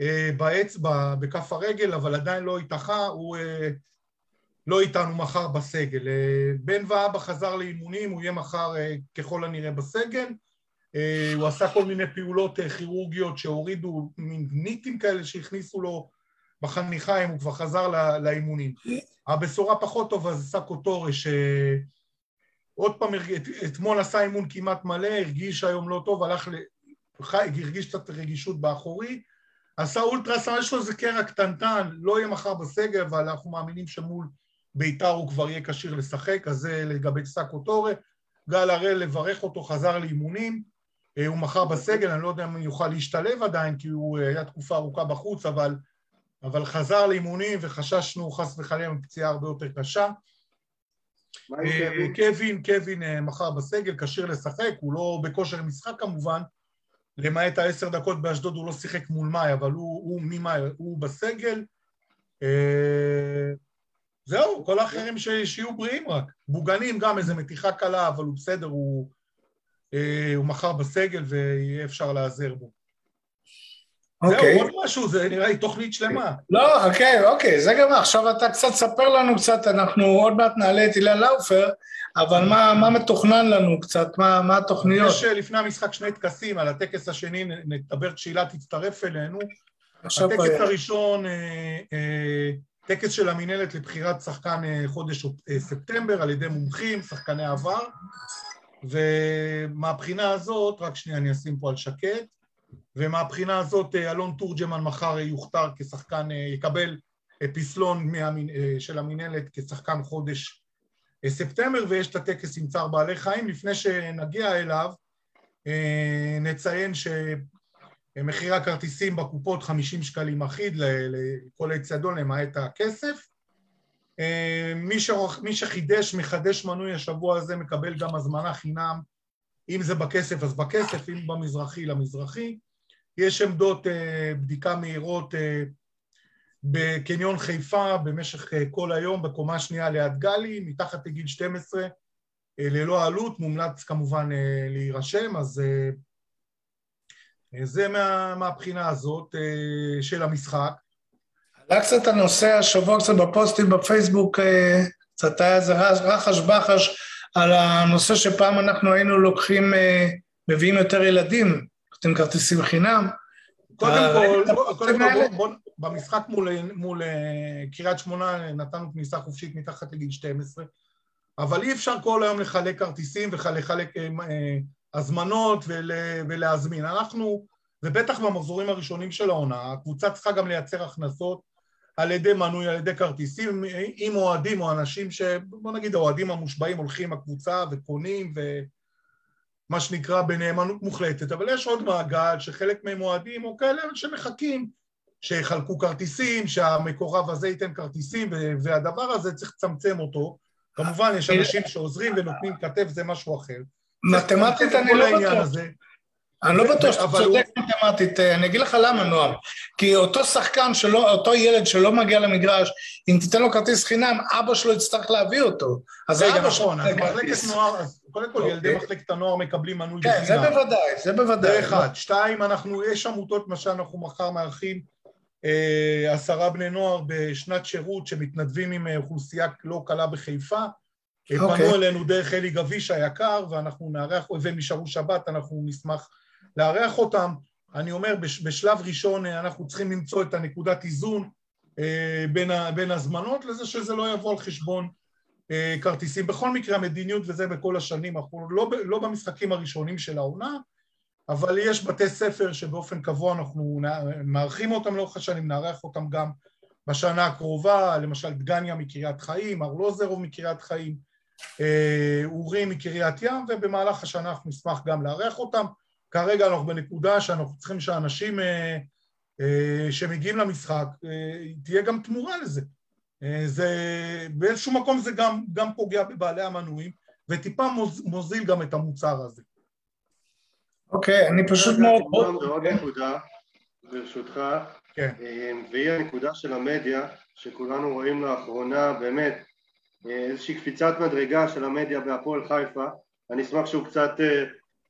אה, באצבע, בכף הרגל, אבל עדיין לא התאחה, הוא אה, לא איתנו מחר בסגל. בן ואבא חזר לאימונים, הוא יהיה מחר ככל הנראה בסגל. הוא עשה כל מיני פעולות כירורגיות שהורידו מין ניטים כאלה שהכניסו לו בחניכיים, הוא כבר חזר לאימונים. הבשורה פחות טובה זה סאקו טורש, עוד פעם, אתמול עשה אימון כמעט מלא, הרגיש היום לא טוב, הלך ל... הרגיש קצת רגישות באחורי, עשה אולטרסאונד, יש לו איזה קרע קטנטן, לא יהיה מחר בסגל, אבל אנחנו מאמינים שמול ביתר הוא כבר יהיה כשיר לשחק, אז זה לגבי סאקו טורה. גל הראל, לברך אותו, חזר לאימונים, אה, הוא מחר בסגל, אני לא יודע אם הוא יוכל להשתלב עדיין, כי הוא אה, היה תקופה ארוכה בחוץ, אבל, אבל חזר לאימונים וחששנו חס וחלילה מפציעה הרבה יותר קשה. אה, קווין, קווין אה, מחר בסגל, כשיר לשחק, הוא לא בכושר משחק כמובן, למעט העשר דקות באשדוד הוא לא שיחק מול מאי, אבל הוא, הוא ממאי, הוא בסגל. אה, זהו, כל האחרים שיהיו בריאים רק. בוגנים גם איזה מתיחה קלה, אבל הוא בסדר, הוא, הוא מחר בסגל ויהיה אפשר להיעזר בו. אוקיי. זהו, עוד משהו, זה נראה לי תוכנית שלמה. לא, אוקיי, אוקיי, זה גם עכשיו אתה קצת ספר לנו קצת, אנחנו עוד מעט נעלה את הילה לאופר, אבל מה, מה מתוכנן לנו קצת, מה, מה התוכניות? יש אה, לפני המשחק שני טקסים, על הטקס השני נדבר כשהילה תצטרף אלינו. הטקס היה. הראשון, אה, אה, טקס של המינהלת לבחירת שחקן חודש ספטמבר על ידי מומחים, שחקני עבר, ומהבחינה הזאת, רק שנייה אני אשים פה על שקט, ומהבחינה הזאת אה, אלון תורג'מן מחר יוכתר כשחקן, אה, יקבל פסלון מהמין, של המינהלת כשחקן חודש ספטמבר, ויש את הטקס עם צער בעלי חיים. לפני שנגיע אליו, נציין שמחירי הכרטיסים בקופות 50 שקלים אחיד לכל האצטדיון למעט הכסף. מי, שרוח, מי שחידש, מחדש מנוי השבוע הזה, מקבל גם הזמנה חינם, אם זה בכסף אז בכסף, אם במזרחי למזרחי. יש עמדות בדיקה מהירות בקניון חיפה במשך כל היום, בקומה שנייה ליד גלי, מתחת לגיל 12, ללא עלות, מומלץ כמובן להירשם, אז זה מה, מהבחינה הזאת של המשחק. עלה קצת הנושא השבוע קצת בפוסטים בפייסבוק, קצת היה איזה רחש בחש על הנושא שפעם אנחנו היינו לוקחים, מביאים יותר ילדים, נותנים כרטיסים חינם. קודם כל, קודם כל בוא, בוא, במשחק מול, מול קריית שמונה נתנו כניסה חופשית מתחת לגיל 12, אבל אי אפשר כל היום לחלק כרטיסים ולחלק הזמנות ולהזמין. אנחנו, ובטח במחזורים הראשונים של העונה, הקבוצה צריכה גם לייצר הכנסות על ידי מנוי, על ידי כרטיסים, עם אוהדים או אנשים ש... בוא נגיד האוהדים המושבעים הולכים לקבוצה וקונים ומה שנקרא בנאמנות מוחלטת, אבל יש עוד מעגל שחלק מהם אוהדים או כאלה שמחכים שיחלקו כרטיסים, שהמקורב הזה ייתן כרטיסים והדבר הזה צריך לצמצם אותו. כמובן יש אנשים שעוזרים ונותנים כתף, זה משהו אחר. מתמטית אני לא בטוח. אני לא בטוח שאתה צודק מתמטית, אני אגיד לך למה, נועם. כי אותו שחקן, שלא, אותו ילד שלא מגיע למגרש, אם תיתן לו כרטיס חינם, אבא שלו יצטרך להביא אותו. אז רגע, נכון, אז מחלקת נוער, קודם כל ילדי מחלקת הנוער מקבלים מנוי בחינם. כן, זה בוודאי, זה בוודאי. זה אחד. שתיים, אנחנו, יש עמותות, מה שאנחנו מחר מארחים, עשרה בני נוער בשנת שירות שמתנדבים עם אוכלוסייה לא קלה בחיפה. פנו אלינו דרך אלי גביש היקר, ואנחנו נארח, והם נשארו שבת, אנחנו נשמח לארח אותם. אני אומר, בשלב ראשון אנחנו צריכים למצוא את הנקודת איזון בין, בין הזמנות לזה שזה לא יבוא על חשבון כרטיסים. בכל מקרה המדיניות, וזה בכל השנים, אנחנו לא, לא במשחקים הראשונים של העונה, אבל יש בתי ספר שבאופן קבוע אנחנו מארחים אותם לאורך השנים, נארח אותם גם בשנה הקרובה, למשל דגניה מקריית חיים, ארלוזרוב מקריית חיים, אורי מקריית ים, ובמהלך השנה אנחנו נשמח גם לארח אותם. כרגע אנחנו בנקודה שאנחנו צריכים שאנשים אה, אה, שמגיעים למשחק, אה, תהיה גם תמורה לזה. אה, זה, באיזשהו מקום זה גם, גם פוגע בבעלי המנויים, וטיפה מוז, מוזיל גם את המוצר הזה. אוקיי, אני פשוט מאוד... עוד נקודה, ברשותך, כן. והיא הנקודה של המדיה, שכולנו רואים לאחרונה, באמת, איזושהי קפיצת מדרגה של המדיה בהפועל חיפה. אני אשמח שהוא קצת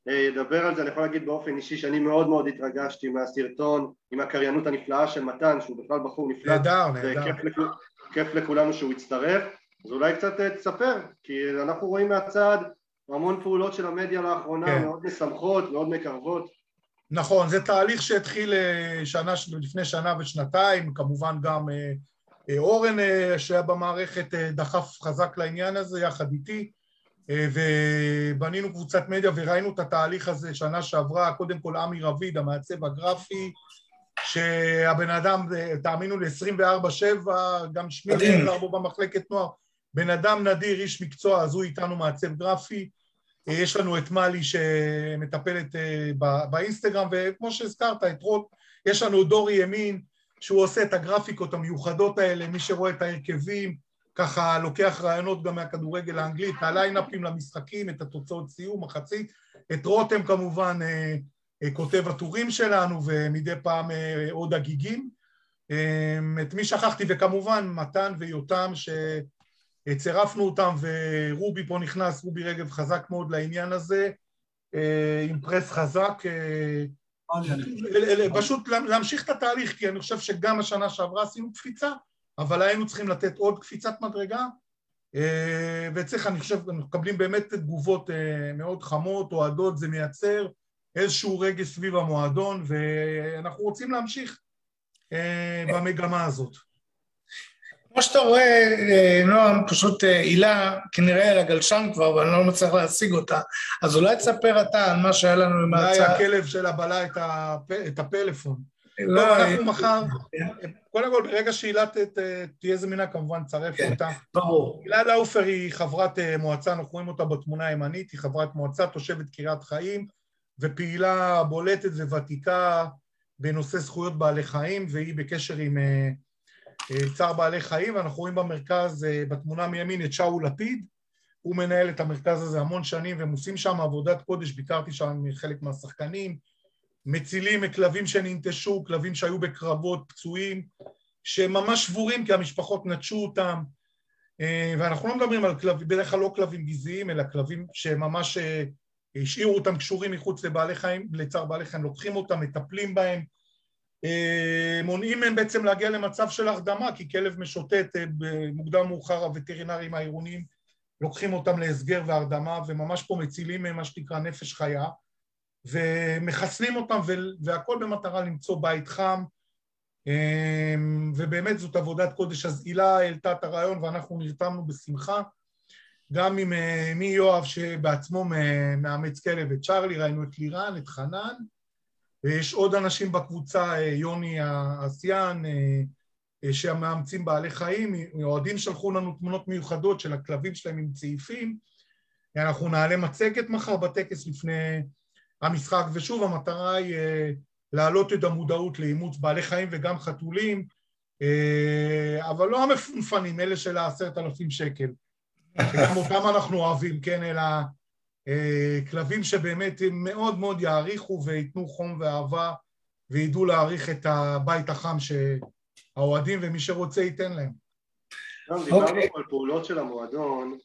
ידבר על זה, אני יכול להגיד באופן אישי שאני מאוד מאוד התרגשתי מהסרטון עם הקריינות הנפלאה של מתן, שהוא בכלל בחור נפלא. נהדר, נהדר. כיף לכולנו שהוא הצטרף. אז אולי קצת תספר, כי אנחנו רואים מהצד המון פעולות של המדיה לאחרונה, כן. מאוד משמחות, מאוד מקרבות. נכון, זה תהליך שהתחיל שנה, לפני שנה ושנתיים, כמובן גם אורן שהיה במערכת דחף חזק לעניין הזה יחד איתי, ובנינו קבוצת מדיה וראינו את התהליך הזה שנה שעברה, קודם כל עמי רביד, המעצב הגרפי, שהבן אדם, תאמינו לי, 24-7, גם שמי נהדר בו במחלקת נוער, בן אדם נדיר, איש מקצוע, אז הוא איתנו מעצב גרפי, יש לנו את מלי שמטפלת באינסטגרם, וכמו שהזכרת, את רוט, יש לנו דורי ימין, שהוא עושה את הגרפיקות המיוחדות האלה, מי שרואה את ההרכבים, ככה לוקח רעיונות גם מהכדורגל האנגלי, את הליינאפים למשחקים, את התוצאות סיום, מחצית, את רותם כמובן כותב הטורים שלנו, ומדי פעם עוד הגיגים. את מי שכחתי, וכמובן מתן ויותם, שצירפנו אותם, ורובי פה נכנס, רובי רגב חזק מאוד לעניין הזה, עם פרס חזק, פשוט להמשיך את התהליך, כי אני חושב שגם השנה שעברה עשינו קפיצה, אבל היינו צריכים לתת עוד קפיצת מדרגה, וצריך, אני חושב, אנחנו מקבלים באמת תגובות מאוד חמות, אוהדות, זה מייצר איזשהו רגש סביב המועדון, ואנחנו רוצים להמשיך במגמה הזאת. כמו שאתה רואה, נועם, פשוט הילה כנראה על הגלשן כבר, ואני לא מצליח להשיג אותה, אז אולי תספר אתה על מה שהיה לנו עם ההצעה. אולי הכלב שלה בלע את הפלאפון. לא, טוב, אה, אנחנו מחר, קודם כל, ברגע שהילת אה, תהיה זמינה, כמובן נצרף כן. אותה. ברור. הילה לאופר היא חברת אה, מועצה, אנחנו רואים אותה בתמונה הימנית, היא חברת מועצה, תושבת קריית חיים, ופעילה בולטת וותיקה בנושא זכויות בעלי חיים, והיא בקשר עם אה, אה, צער בעלי חיים, ואנחנו רואים במרכז, אה, בתמונה מימין, את שאול לפיד, הוא מנהל את המרכז הזה המון שנים, והם עושים שם עבודת קודש, ביקרתי שם חלק מהשחקנים, מצילים כלבים שננטשו, כלבים שהיו בקרבות, פצועים, שהם ממש שבורים כי המשפחות נטשו אותם, אה, ואנחנו לא מדברים על כלבים, בדרך כלל לא כלבים גזעיים, אלא כלבים שממש אה, השאירו אותם קשורים מחוץ לבעלי חיים, לצער בעלי חיים, לוקחים אותם, מטפלים בהם, אה, מונעים מהם בעצם להגיע למצב של הרדמה, כי כלב משוטט, במוקדם או מאוחר הווטרינרים העירוניים לוקחים אותם להסגר והרדמה, וממש פה מצילים מהם מה שנקרא נפש חיה, ומחסנים אותם, והכל במטרה למצוא בית חם, אמ, ובאמת זאת עבודת קודש. אז הילה העלתה את הרעיון ואנחנו נרתמנו בשמחה, גם עם אה, מיואב שבעצמו מ- מאמץ כלב, את צ'רלי, ראינו את לירן, את חנן, ויש עוד אנשים בקבוצה, אה, יוני האסיאן, אה, שמאמצים בעלי חיים, אוהדים שלחו לנו תמונות מיוחדות של הכלבים שלהם עם צעיפים, אנחנו נעלה מצגת מחר בטקס לפני המשחק, ושוב המטרה היא אה, להעלות את המודעות לאימוץ בעלי חיים וגם חתולים, אה, אבל לא המפונפנים, אלה של העשרת אלפים שקל, שגם אותם אנחנו אוהבים, כן, אלא אה, כלבים שבאמת הם מאוד מאוד יעריכו וייתנו חום ואהבה וידעו להעריך את הבית החם שהאוהדים ומי שרוצה ייתן להם. גם דיברנו אוקיי. פה על פעולות של המועדון,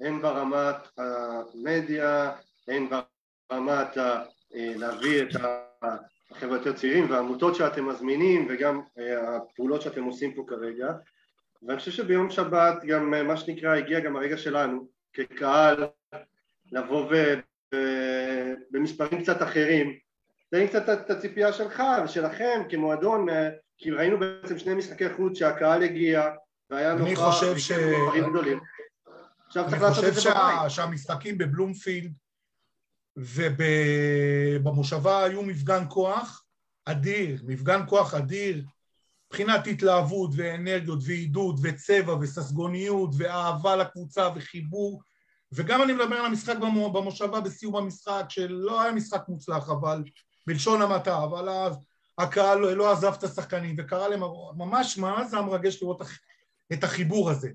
הן ברמת המדיה, הן ברמת אה, להביא את החבר'ה יותר צעירים והעמותות שאתם מזמינים וגם אה, הפעולות שאתם עושים פה כרגע. ואני חושב שביום שבת גם אה, מה שנקרא הגיע גם הרגע שלנו כקהל לבוא ו- במספרים קצת אחרים. תן קצת את הציפייה שלך ושלכם כמועדון כי ראינו בעצם שני משחקי חוץ שהקהל הגיע והיה אני נוכח חושב ש- גדולים. עכשיו אני צריך לעשות חושב את זה שה, שהמשחקים בבלומפילד ובמושבה היו מפגן כוח אדיר, מפגן כוח אדיר, מבחינת התלהבות ואנרגיות ועידוד וצבע וססגוניות ואהבה לקבוצה וחיבור וגם אני מדבר על המשחק במו- במושבה בסיום המשחק שלא היה משחק מוצלח אבל בלשון המעטה, אבל אז הקהל לא, לא עזב את השחקנים וקרא להם, ממש מה זה היה מרגש לראות את החיבור הזה.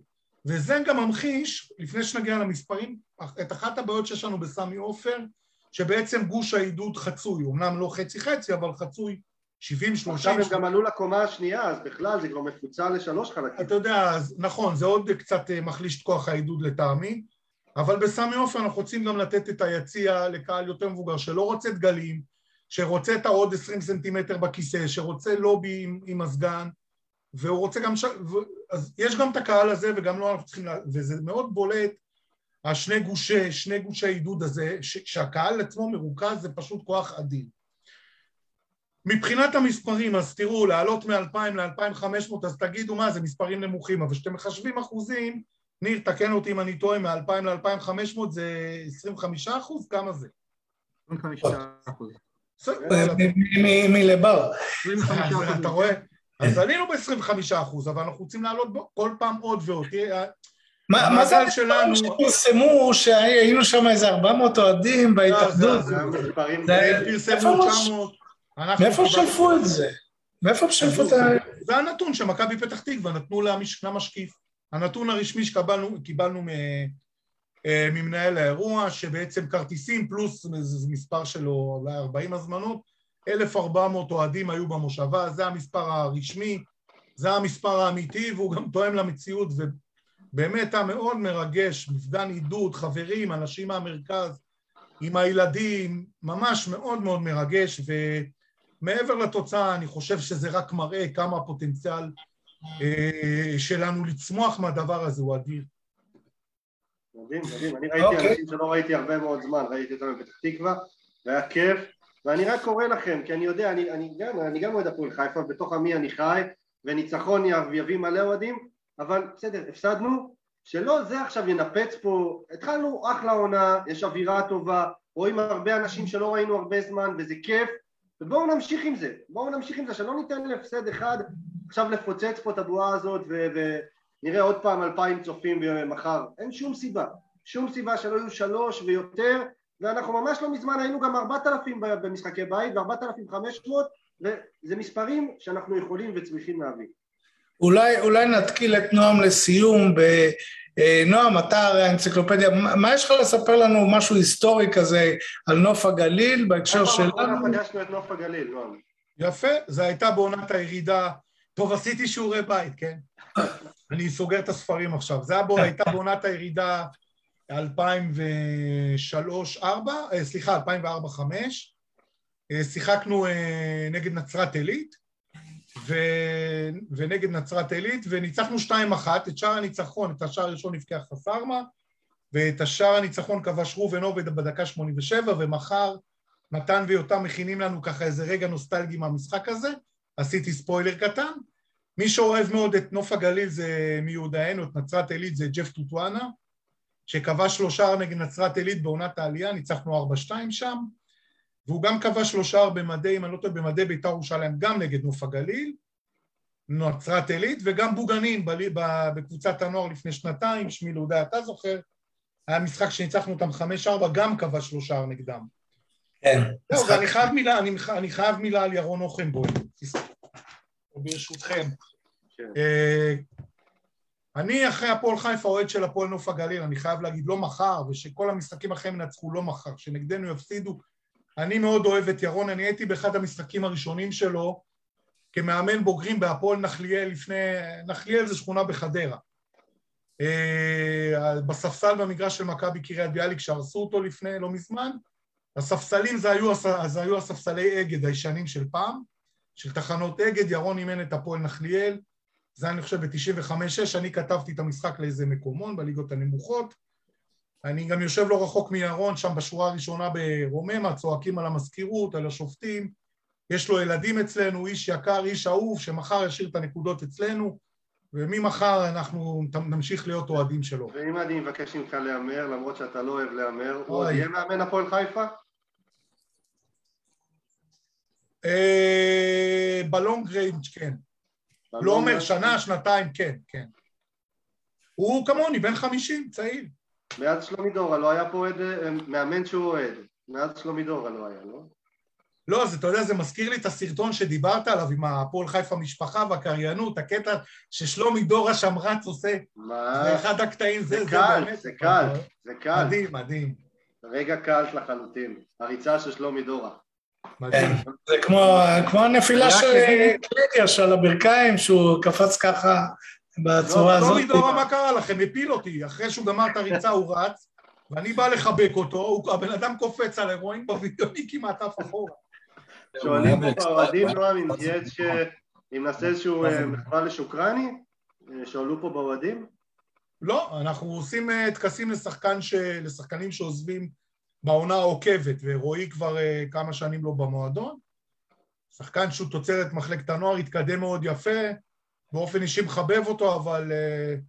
וזה גם ממחיש, לפני שנגיע למספרים, את אחת הבעיות שיש לנו בסמי עופר, שבעצם גוש העידוד חצוי, אמנם לא חצי חצי, אבל חצוי 70, 30, עכשיו הם גם עלו לקומה השנייה אז בכלל זה כבר מפוצל לשלוש חלקים. אתה יודע, אז נכון, זה עוד קצת אה, מחליש את כוח העידוד לטעמי, אבל בסמי עופר אנחנו רוצים גם לתת את היציע לקהל יותר מבוגר, שלא רוצה דגלים, שרוצה את העוד 20 סנטימטר בכיסא, שרוצה לובי עם, עם מזגן, והוא רוצה גם... ש... ו... אז יש גם את הקהל הזה, וגם לא אנחנו צריכים... לה... וזה מאוד בולט, השני גושי, שני גושי העידוד הזה, ש... שהקהל עצמו מרוכז, זה פשוט כוח אדיר. מבחינת המספרים, אז תראו, לעלות מ-2,000 ל-2,500, אז תגידו מה, זה מספרים נמוכים, אבל כשאתם מחשבים אחוזים, ניר, תקן אותי אם אני טועה, מ-2,000 ל-2,500 זה 25 אחוז? כמה זה? 25 אחוז. אה, מלבר. 25 אז אחוז. אתה רואה? אז עלינו ב-25 אחוז, אבל אנחנו רוצים לעלות בו כל פעם עוד ועוד. מה מה זה המספרים שפרסמו שהיינו שם איזה 400 אוהדים בהתאחדות? הם פרסמו איפה 900. אנחנו מאיפה קיבלנו- שלפו את זה? מאיפה שלפו את ה... זה הנתון שמכבי פתח תקווה נתנו למש- למשקיף. הנתון הרשמי שקיבלנו אה, ממנהל האירוע, שבעצם כרטיסים פלוס מספר שלו, אולי 40 הזמנות, 1,400 אוהדים היו במושבה, זה המספר הרשמי, זה המספר האמיתי, והוא גם תואם למציאות, ובאמת היה מאוד מרגש, מפגן עידוד, חברים, אנשים מהמרכז, עם הילדים, ממש מאוד מאוד מרגש, ומעבר לתוצאה, אני חושב שזה רק מראה כמה הפוטנציאל אה, שלנו לצמוח מהדבר הזה הוא אדיר. מדהים, מדהים, אני ראיתי אוקיי. אנשים שלא ראיתי הרבה מאוד זמן, ראיתי אותם בפתח תקווה, והיה כיף, ואני רק קורא לכם, כי אני יודע, אני, אני גם, אני גם אוהד הפועל חיפה, בתוך עמי אני חי, וניצחון יביא מלא אוהדים, אבל בסדר, הפסדנו, שלא זה עכשיו ינפץ פה, התחלנו אחלה עונה, יש אווירה טובה, רואים הרבה אנשים שלא ראינו הרבה זמן, וזה כיף, ובואו נמשיך עם זה, בואו נמשיך עם זה, שלא ניתן להפסד אחד עכשיו לפוצץ פה את הבועה הזאת ונראה עוד פעם אלפיים צופים מחר, אין שום סיבה, שום סיבה שלא יהיו שלוש ויותר ואנחנו ממש לא מזמן היינו גם ארבעת אלפים במשחקי בית וארבעת אלפים חמש מאות וזה מספרים שאנחנו יכולים וצריכים להביא. אולי, אולי נתקיל את נועם לסיום ב... אה, נועם, אתה הרי האנציקלופדיה, מה יש לך לספר לנו משהו היסטורי כזה על נוף הגליל בהקשר שלנו? איפה פגשנו את נוף הגליל, נועם? יפה, זו הייתה בעונת הירידה. טוב, עשיתי שיעורי בית, כן? אני סוגר את הספרים עכשיו. זה הייתה בעונת הירידה 2003-2004, אה, סליחה, 2004-2005. אה, שיחקנו נגד נצרת עילית. ו... ונגד נצרת עילית, וניצחנו 2-1, את שער הניצחון, את השער הראשון הבקיע חסרמה, ואת השער הניצחון כבש ראובן עובד בדקה 87, ומחר מתן ויותם מכינים לנו ככה איזה רגע נוסטלגי מהמשחק הזה, עשיתי ספוילר קטן. מי שאוהב מאוד את נוף הגליל זה מיודענו, את נצרת עילית זה ג'ף טוטואנה, שכבש שלושה נגד נצרת עילית בעונת העלייה, ניצחנו 4-2 שם. והוא גם כבש שלושה במדי, אם אני לא טועה, במדי בית"ר ירושלים, גם נגד נוף הגליל, נצרת עילית, וגם בוגנים בקבוצת הנוער לפני שנתיים, שמי לודה, אתה זוכר, היה משחק שניצחנו אותם חמש ארבע, גם כבש שלושה נגדם. כן. זהו, ואני חייב מילה, אני, אני חייב מילה על ירון אוכנבוים, ברשותכם. כן. אה, אני אחרי הפועל חיפה אוהד של הפועל נוף הגליל, אני חייב להגיד, לא מחר, ושכל המשחקים אחריהם ינצחו לא מחר, שנגדנו יפסידו, אני מאוד אוהב את ירון, אני הייתי באחד המשחקים הראשונים שלו כמאמן בוגרים בהפועל נחליאל לפני, נחליאל זה שכונה בחדרה. אה, בספסל במגרש של מכבי קריית ביאליק שהרסו אותו לפני לא מזמן, הספסלים זה היו, זה היו הספסלי אגד הישנים של פעם, של תחנות אגד, ירון אימן את הפועל נחליאל, זה אני חושב ב-95-6, אני כתבתי את המשחק לאיזה מקומון בליגות הנמוכות, אני גם יושב לא רחוק מירון, שם בשורה הראשונה ברוממה, צועקים על המזכירות, על השופטים. יש לו ילדים אצלנו, איש יקר, איש אהוב, שמחר ישאיר את הנקודות אצלנו, וממחר אנחנו נמשיך להיות אוהדים שלו. ואם אני מבקש ממך להמר, למרות שאתה לא אוהב להמר, הוא עוד יהיה מאמן הפועל חיפה? אה, בלונג ריינג' כן. לא אומר שנה, שנתיים, כן, כן. הוא כמוני, בן חמישים, צעיר. מאז שלומי דורה לא היה פה אוהד, אה, מאמן שהוא אוהד, מאז שלומי דורה לא היה, לא? לא, אז אתה יודע, זה מזכיר לי את הסרטון שדיברת עליו עם הפועל חיפה משפחה והקריינות, הקטע ששלומי דורה שם רץ עושה. מה? זה אחד הקטעים, זה, זה, קל, זה, זה קל, זה קל. מדהים, מדהים. רגע קל לחלוטין, הריצה של שלומי דורה. מדהים. זה כמו הנפילה של קליגר על הברכיים, שהוא קפץ ככה בצורה לא, הזאת. לא מדור מה קרה לכם, הפיל אותי, אחרי שהוא גמר את הריצה הוא רץ, ואני בא לחבק אותו, הבן אדם קופץ עליי, רואים בווידאו, אני כמעט עף אחורה. שואלים פה באוהדים, נועם, אם יש, אם נעשה איזשהו אה, מחווה לשוקרני, אה, שאלו פה באוהדים? לא, אנחנו עושים אה, טקסים לשחקן ש... לשחקנים שעוזבים בעונה העוקבת, ורועי כבר כמה שנים לא במועדון. שחקן שהוא תוצרת מחלקת הנוער, התקדם מאוד יפה, באופן אישי מחבב אותו, אבל uh,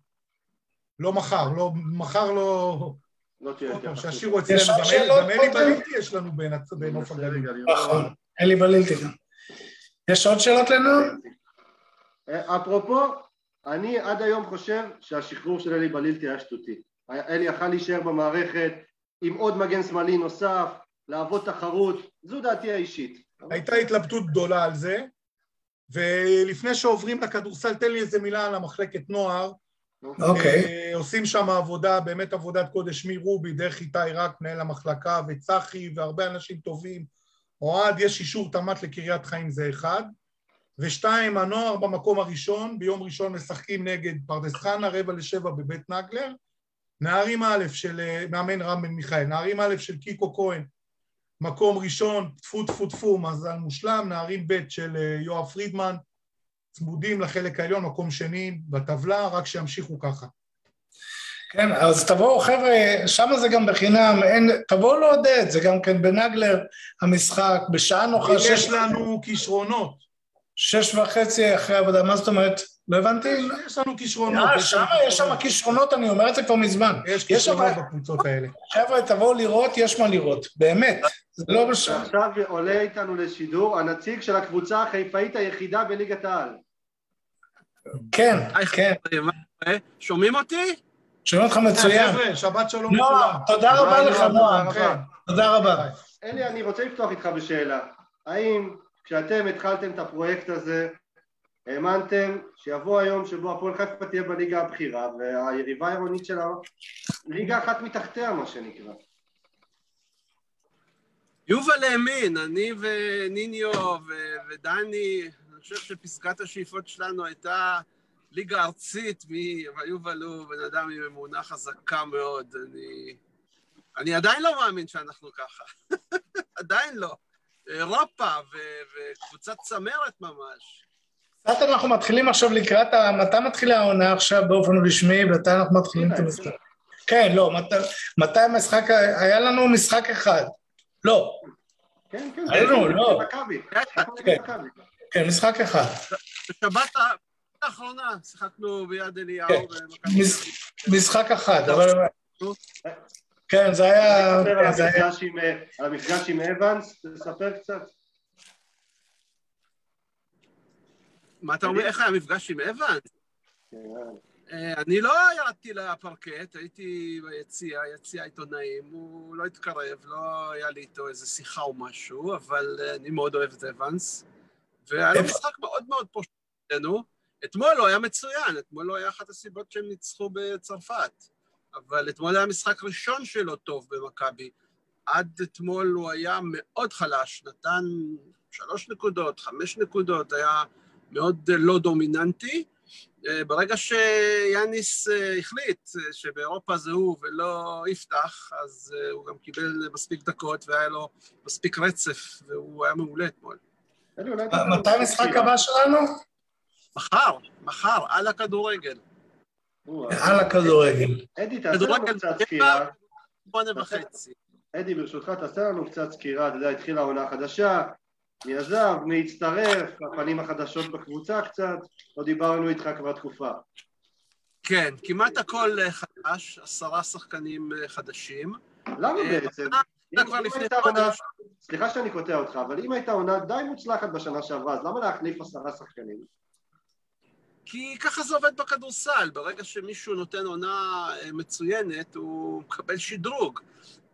לא מחר, לא, מחר לא... לא תהיה התייחסות. שישאירו אצלנו, גם אלי בלילטי יש לנו בנוף הגליל. נכון, אלי בלילטי גם. יש עוד שאלות לנו? אה, אפרופו, אני עד היום חושב שהשחרור של אלי בלילטי היה שטותי. אלי יכל להישאר במערכת עם עוד מגן שמאלי נוסף, לעבוד תחרות, זו דעתי האישית. הייתה התלבטות גדולה על זה, ולפני שעוברים לכדורסל, תן לי איזה מילה על המחלקת נוער. אוקיי. Okay. עושים שם עבודה, באמת עבודת קודש מרובי, דרך איתי רק, מנהל המחלקה, וצחי, והרבה אנשים טובים. אוהד, יש אישור תמ"ת לקריית חיים, זה אחד. ושתיים, הנוער במקום הראשון, ביום ראשון משחקים נגד פרדס חנה, רבע לשבע בבית נגלר. נערים א' של אה, מאמן רם בן מיכאל, נערים א' של קיקו כהן, מקום ראשון, טפו טפו טפו, מזל מושלם, נערים ב' של אה, יואב פרידמן, צמודים לחלק העליון, מקום שני בטבלה, רק שימשיכו ככה. כן, אז תבואו חבר'ה, שם זה גם בחינם, אין, תבואו לעודד, זה גם כן בנגלר המשחק, בשעה נוחה. יש לנו כישרונות. שש וחצי אחרי עבודה, מה זאת אומרת? לא הבנתי. יש לנו כישרונות. אה, שם יש שם כישרונות, אני אומר את זה כבר מזמן. יש יש שם- כישרונות בקבוצות האלה. חבר'ה, תבואו לראות, יש מה לראות, באמת. זה לא בשם. עכשיו עולה איתנו לשידור הנציג של הקבוצה החיפאית היחידה בליגת העל. כן, כן, מה קורה? שומעים אותי? שומעים אותך מצוין. שבת שלום לכולם. תודה רבה לך, נועם. כן. תודה רבה. אלי, אני רוצה לפתוח איתך בשאלה. האם כשאתם התחלתם את הפרויקט הזה, האמנתם שיבוא היום שבו הפועל חיפה תהיה בליגה הבכירה והיריבה העירונית שלה ליגה אחת מתחתיה, מה שנקרא. יובל האמין, אני וניניו ו- ודני, אני חושב שפסקת השאיפות שלנו הייתה ליגה ארצית, מי- אבל יובל הוא בן אדם עם אמונה חזקה מאוד. אני, אני עדיין לא מאמין שאנחנו ככה. עדיין לא. אירופה ו- וקבוצת צמרת ממש. קצת אנחנו מתחילים עכשיו לקראת. מתי מתחילה העונה עכשיו באופן רשמי? מתי אנחנו מתחילים את המשחק? כן, לא, מת- מתי המשחק... היה לנו משחק אחד. לא, כן, כן, היה לנו, לא. כן. כן, משחק אחד. בשבת האחרונה שיחקנו ביד אליהו כן. משחק אחד, אבל... כן, זה היה... אה, על המפגש עם אבנס, תספר קצת. מה אתה אומר? איך היה המפגש עם אבנס? כן, אה, אני לא ירדתי לפרקט, הייתי ביציע, יציע עיתונאים, הוא לא התקרב, לא היה לי איתו איזה שיחה או משהו, אבל אה, אני מאוד אוהב את אבנס. והיה לו משחק מאוד מאוד פשוט אצלנו. אתמול הוא היה מצוין, אתמול הוא היה אחת הסיבות שהם ניצחו בצרפת. אבל אתמול היה משחק ראשון שלו טוב במכבי. עד אתמול הוא היה מאוד חלש, נתן שלוש נקודות, חמש נקודות, היה מאוד אה, לא דומיננטי. אה, ברגע שיאניס אה, החליט אה, שבאירופה זה הוא ולא יפתח, אז אה, הוא גם קיבל מספיק דקות והיה לו מספיק רצף, והוא היה מעולה אתמול. מתי המשחק. הבא שלנו? מחר, מחר, על הכדורגל. על הכדורגל. אדי, תעשה לנו קצת. סקירה. שמונה וחצי. אדי, ברשותך, תעשה לנו קצת סקירה, אתה יודע, התחילה העונה החדשה, מי עזב, מי הצטרף, הפנים החדשות בקבוצה קצת, לא דיברנו איתך כבר תקופה. כן, כמעט הכל אה, חדש, עשרה שחקנים אה, חדשים. למה אה, בעצם? סליחה שאני קוטע אותך, אבל אם הייתה עונה די מוצלחת בשנה שעברה, אז למה להחליף עשרה שחקנים? כי ככה זה עובד בכדורסל, ברגע שמישהו נותן עונה מצוינת, הוא מקבל שדרוג.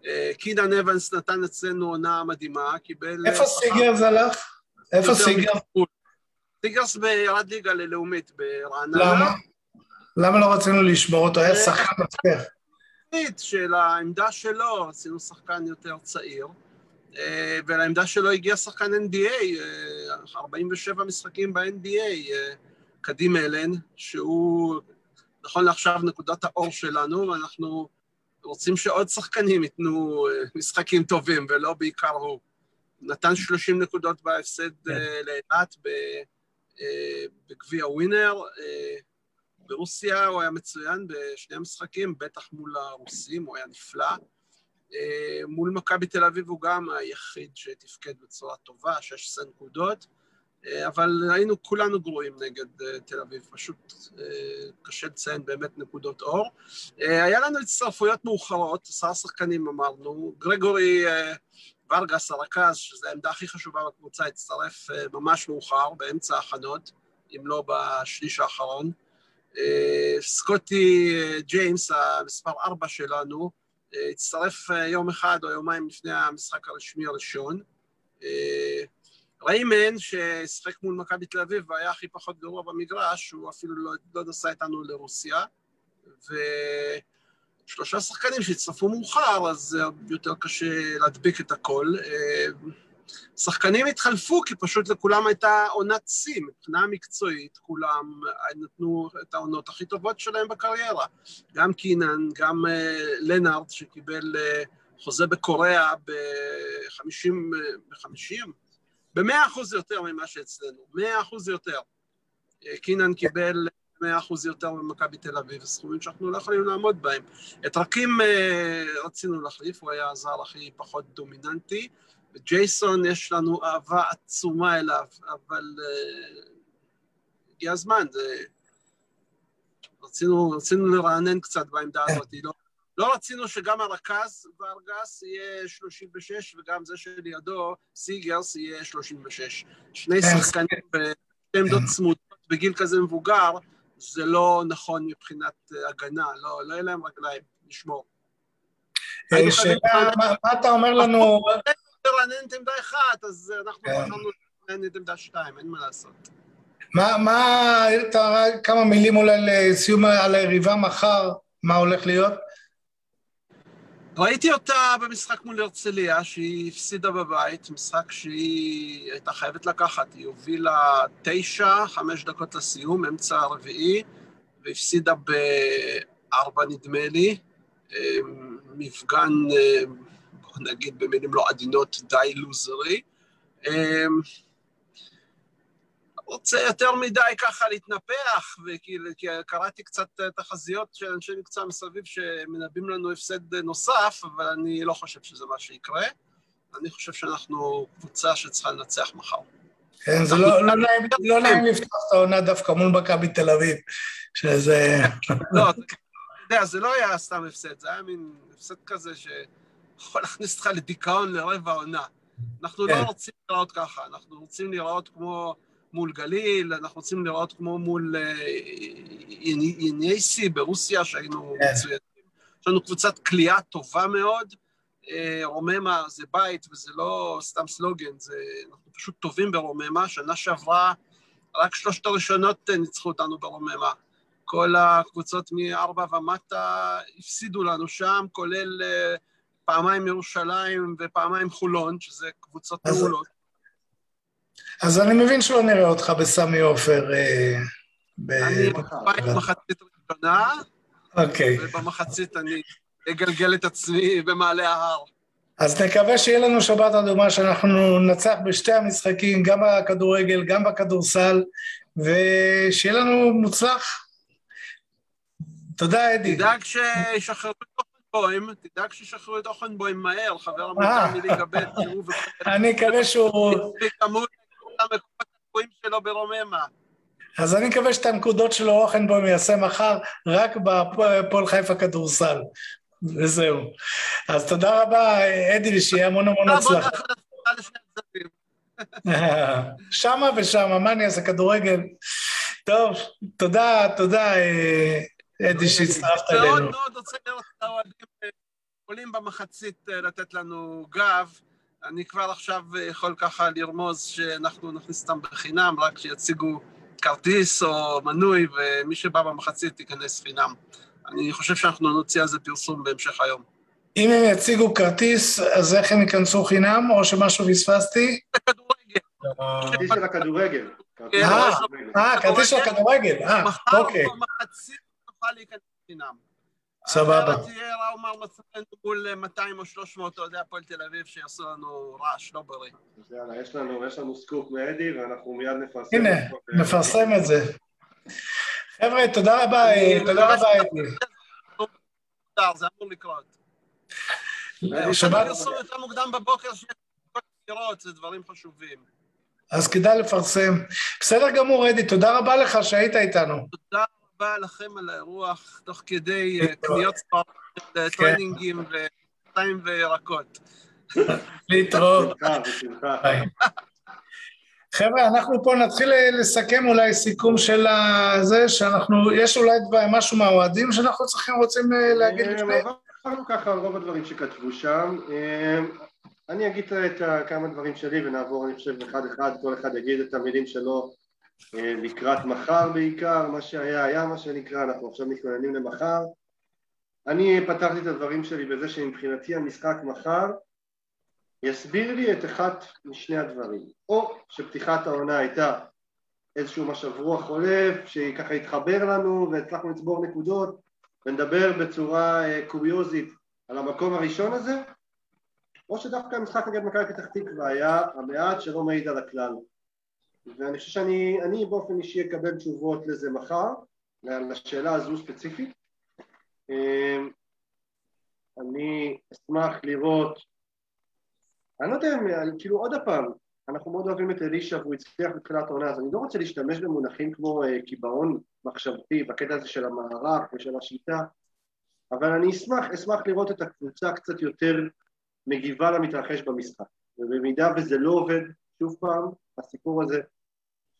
אה, קינן אבנס נתן אצלנו עונה מדהימה, קיבל... איפה אה, שכר סיגרס הלך? איפה סיגרס? סיגרס ירד ליגה ללאומית ברעננה. למה? למה לא רצינו לשמור אותו? היה שחקן מפתח. תוכנית של העמדה שלו, עשינו שחקן יותר צעיר, אה, ולעמדה שלו הגיע שחקן NBA, אה, 47 משחקים ב-NBA, אה, קדים אלן, שהוא נכון לעכשיו נקודת האור שלנו, ואנחנו רוצים שעוד שחקנים ייתנו אה, משחקים טובים, ולא בעיקר הוא. נתן 30 נקודות בהפסד אה, לאילת אה, בגביע ווינר, ברוסיה הוא היה מצוין בשני המשחקים, בטח מול הרוסים, הוא היה נפלא. מול מכבי תל אביב הוא גם היחיד שתפקד בצורה טובה, 16 נקודות, אבל היינו כולנו גרועים נגד אה, תל אביב, פשוט אה, קשה לציין באמת נקודות אור. אה, היה לנו הצטרפויות מאוחרות, עשרה שחקנים אמרנו, גרגורי אה, ורגס הרכז, שזו העמדה הכי חשובה בקבוצה, הצטרף אה, ממש מאוחר, באמצע ההכנות, אם לא בשליש האחרון. אה, סקוטי אה, ג'יימס, המספר ארבע שלנו, אה, הצטרף אה, יום אחד או יומיים לפני המשחק הרשמי הראשון. אה, ריימן, ששיחק מול מכבי תל אביב והיה הכי פחות גרוע במגרש, הוא אפילו לא, לא נסע איתנו לרוסיה. ושלושה שחקנים שהצטרפו מאוחר, אז אה, יותר קשה להדביק את הכל. אה, שחקנים התחלפו כי פשוט לכולם הייתה עונת שיא, מבחינה מקצועית, כולם נתנו את העונות הכי טובות שלהם בקריירה. גם קינן, גם uh, לנארד שקיבל uh, חוזה בקוריאה ב-50, ב-50? ב-100 אחוז יותר ממה שאצלנו, 100 אחוז יותר. Uh, קינן קיבל 100 אחוז יותר ממכבי תל אביב, סכומים שאנחנו לא יכולים לעמוד בהם. את רקים uh, רצינו להחליף, הוא היה הזר הכי פחות דומיננטי. ג'ייסון, יש לנו אהבה עצומה אליו, אבל uh, הגיע הזמן, רצינו, רצינו לרענן קצת בעמדה הזאת, לא, לא רצינו שגם הרכז בארגס יהיה 36 וגם זה שלידו, סיגרס, יהיה 36. שני כן. שחקנים בשתי עמדות צמודות בגיל כזה מבוגר, זה לא נכון מבחינת אה, הגנה, לא, לא יהיה להם רגליים לשמור. אה, שאלה, מה- אתה אומר לנו, לרענן את עמדה אחת, אז אנחנו כן. בחרנו את עמדה שתיים, אין מה לעשות. מה, מה, כמה מילים אולי לסיום על היריבה מחר, מה הולך להיות? ראיתי אותה במשחק מול הרצליה, שהיא הפסידה בבית, משחק שהיא הייתה חייבת לקחת, היא הובילה תשע, חמש דקות לסיום, אמצע הרביעי, והפסידה בארבע נדמה לי, אה, מפגן, אה, בוא נגיד במילים לא עדינות, די לוזרי. רוצה יותר מדי ככה להתנפח, וכי כי קראתי קצת אה, תחזיות של אנשי מקצוע מסביב שמנבאים לנו הפסד נוסף, אבל אני לא חושב שזה מה שיקרה. אני חושב שאנחנו קבוצה שצריכה לנצח מחר. כן, זה לא, לא, נעים, לא נעים לפתוח את העונה דווקא מול מכבי תל אביב, שזה... לא, אתה יודע, זה לא היה סתם הפסד, זה היה מין הפסד כזה שיכול להכניס אותך לדיכאון לרבע העונה. אנחנו לא כן. רוצים לראות ככה, אנחנו רוצים לראות כמו מול גליל, אנחנו רוצים לראות כמו מול אה, יני- ינייסי ברוסיה, שהיינו כן. מצוינים. יש לנו קבוצת כליאה טובה מאוד. אה, רוממה זה בית וזה לא סתם סלוגן, זה, אנחנו פשוט טובים ברוממה. שנה שעברה רק שלושת הראשונות אה, ניצחו אותנו ברוממה. כל הקבוצות מארבע ומטה הפסידו לנו שם, כולל פעמיים ירושלים ופעמיים חולון, שזה קבוצות מעולות. אז אני מבין שלא נראה אותך בסמי עופר. אה. אני בבית מחצית ראשונה, אוקיי. ובמחצית אני אגלגל את עצמי במעלה ההר. אז נקווה שיהיה לנו שבת אדומה, שאנחנו ננצח בשתי המשחקים, גם בכדורגל, גם בכדורסל, ושיהיה לנו מוצלח. תודה, אדי. תדאג שישחררו את אוכנבוים, תדאג שישחררו את אוכנבוים מהר, חבר אה. המותר מליגה ב', תראו וכל אני מקווה שהוא... כמות המקומות הקבועים שלו ברוממה. אז אני מקווה שאת הנקודות שלו אוכנבוים יעשה מחר רק בפועל חיפה כדורסל. וזהו. אז תודה רבה, אדי, ושיהיה המון המון תעבוד הצלחה. שמה ושמה, מה אני אעשה, כדורגל? טוב, תודה, תודה, אה, אדי, שהצטרפת מאוד אלינו. מאוד רוצה לראות את האוהדים אה, עולים במחצית אה, לתת לנו גב. אני כבר עכשיו אה, יכול ככה לרמוז שאנחנו נכניס אותם בחינם, רק שיציגו כרטיס או מנוי, ומי שבא במחצית ייכנס חינם. אני חושב שאנחנו נוציא על זה פרסום בהמשך היום. אם הם יציגו כרטיס, אז איך הם ייכנסו חינם, או שמשהו פספסתי? בכדורגל. כרטיס של הכדורגל. כרטיס של אה, הכדורגל. אה, כרטיס של הכדורגל, אה, מחר אוקיי, במחצית נוכל להיכנס חינם. סבבה. אחרת תהיה ראומר מצבנו מול 200 או 300 אוהדי הפועל תל אביב שיעשו לנו רעש לא בריא. אז יאללה, יש לנו, יש לנו סקופ מאדי, ואנחנו מיד נפרסם. הנה. נפרסם את זה. חבר'ה, תודה רבה, אה, תודה רבה, אדי. זה אמור לקרות. לנו שבת- פרסום יותר מוקדם בבוקר לראות, זה דברים חשובים. אז כדאי לפרסם. בסדר גמור, אדי, תודה רבה לך שהיית איתנו. תודה רבה לכם על האירוח, תוך כדי אה, קניות ספרים של אה, כן. טרנינגים ומים וירקות. להתראות. חבר'ה, אנחנו פה נתחיל לסכם אולי סיכום של הזה, שאנחנו, יש אולי משהו מהאוהדים שאנחנו צריכים, רוצים אה, להגיד אה, לפני? עברנו ככה על רוב הדברים שכתבו שם. אה, אני אגיד את כמה דברים שלי ונעבור, אני חושב, אחד אחד, כל אחד יגיד את המילים שלו אה, לקראת מחר בעיקר, מה שהיה היה מה שנקרא, אנחנו עכשיו מתכוננים למחר. אני פתחתי את הדברים שלי בזה שמבחינתי המשחק מחר יסביר לי את אחת משני הדברים, או שפתיחת העונה הייתה איזשהו משב רוח חולף, שככה התחבר לנו והצלחנו לצבור נקודות ונדבר בצורה אה, קוריוזית על המקום הראשון הזה, או שדווקא המשחק נגד מכבי פתח תקווה היה המעט שלא מעיד על הכלל. ואני חושב שאני אני באופן אישי אקבל תשובות לזה מחר, לשאלה הזו ספציפית. אה, אני אשמח לראות, אני לא יודע, כאילו עוד פעם, אנחנו מאוד אוהבים את אלישע והוא הצליח בתחילת העונה, אז אני לא רוצה להשתמש במונחים כמו אה, קיבעון מחשבתי בקטע הזה של המערך ושל השיטה, אבל אני אשמח, אשמח לראות את הקבוצה קצת יותר מגיבה למתרחש במשחק. ובמידה וזה לא עובד, שוב פעם, הסיפור הזה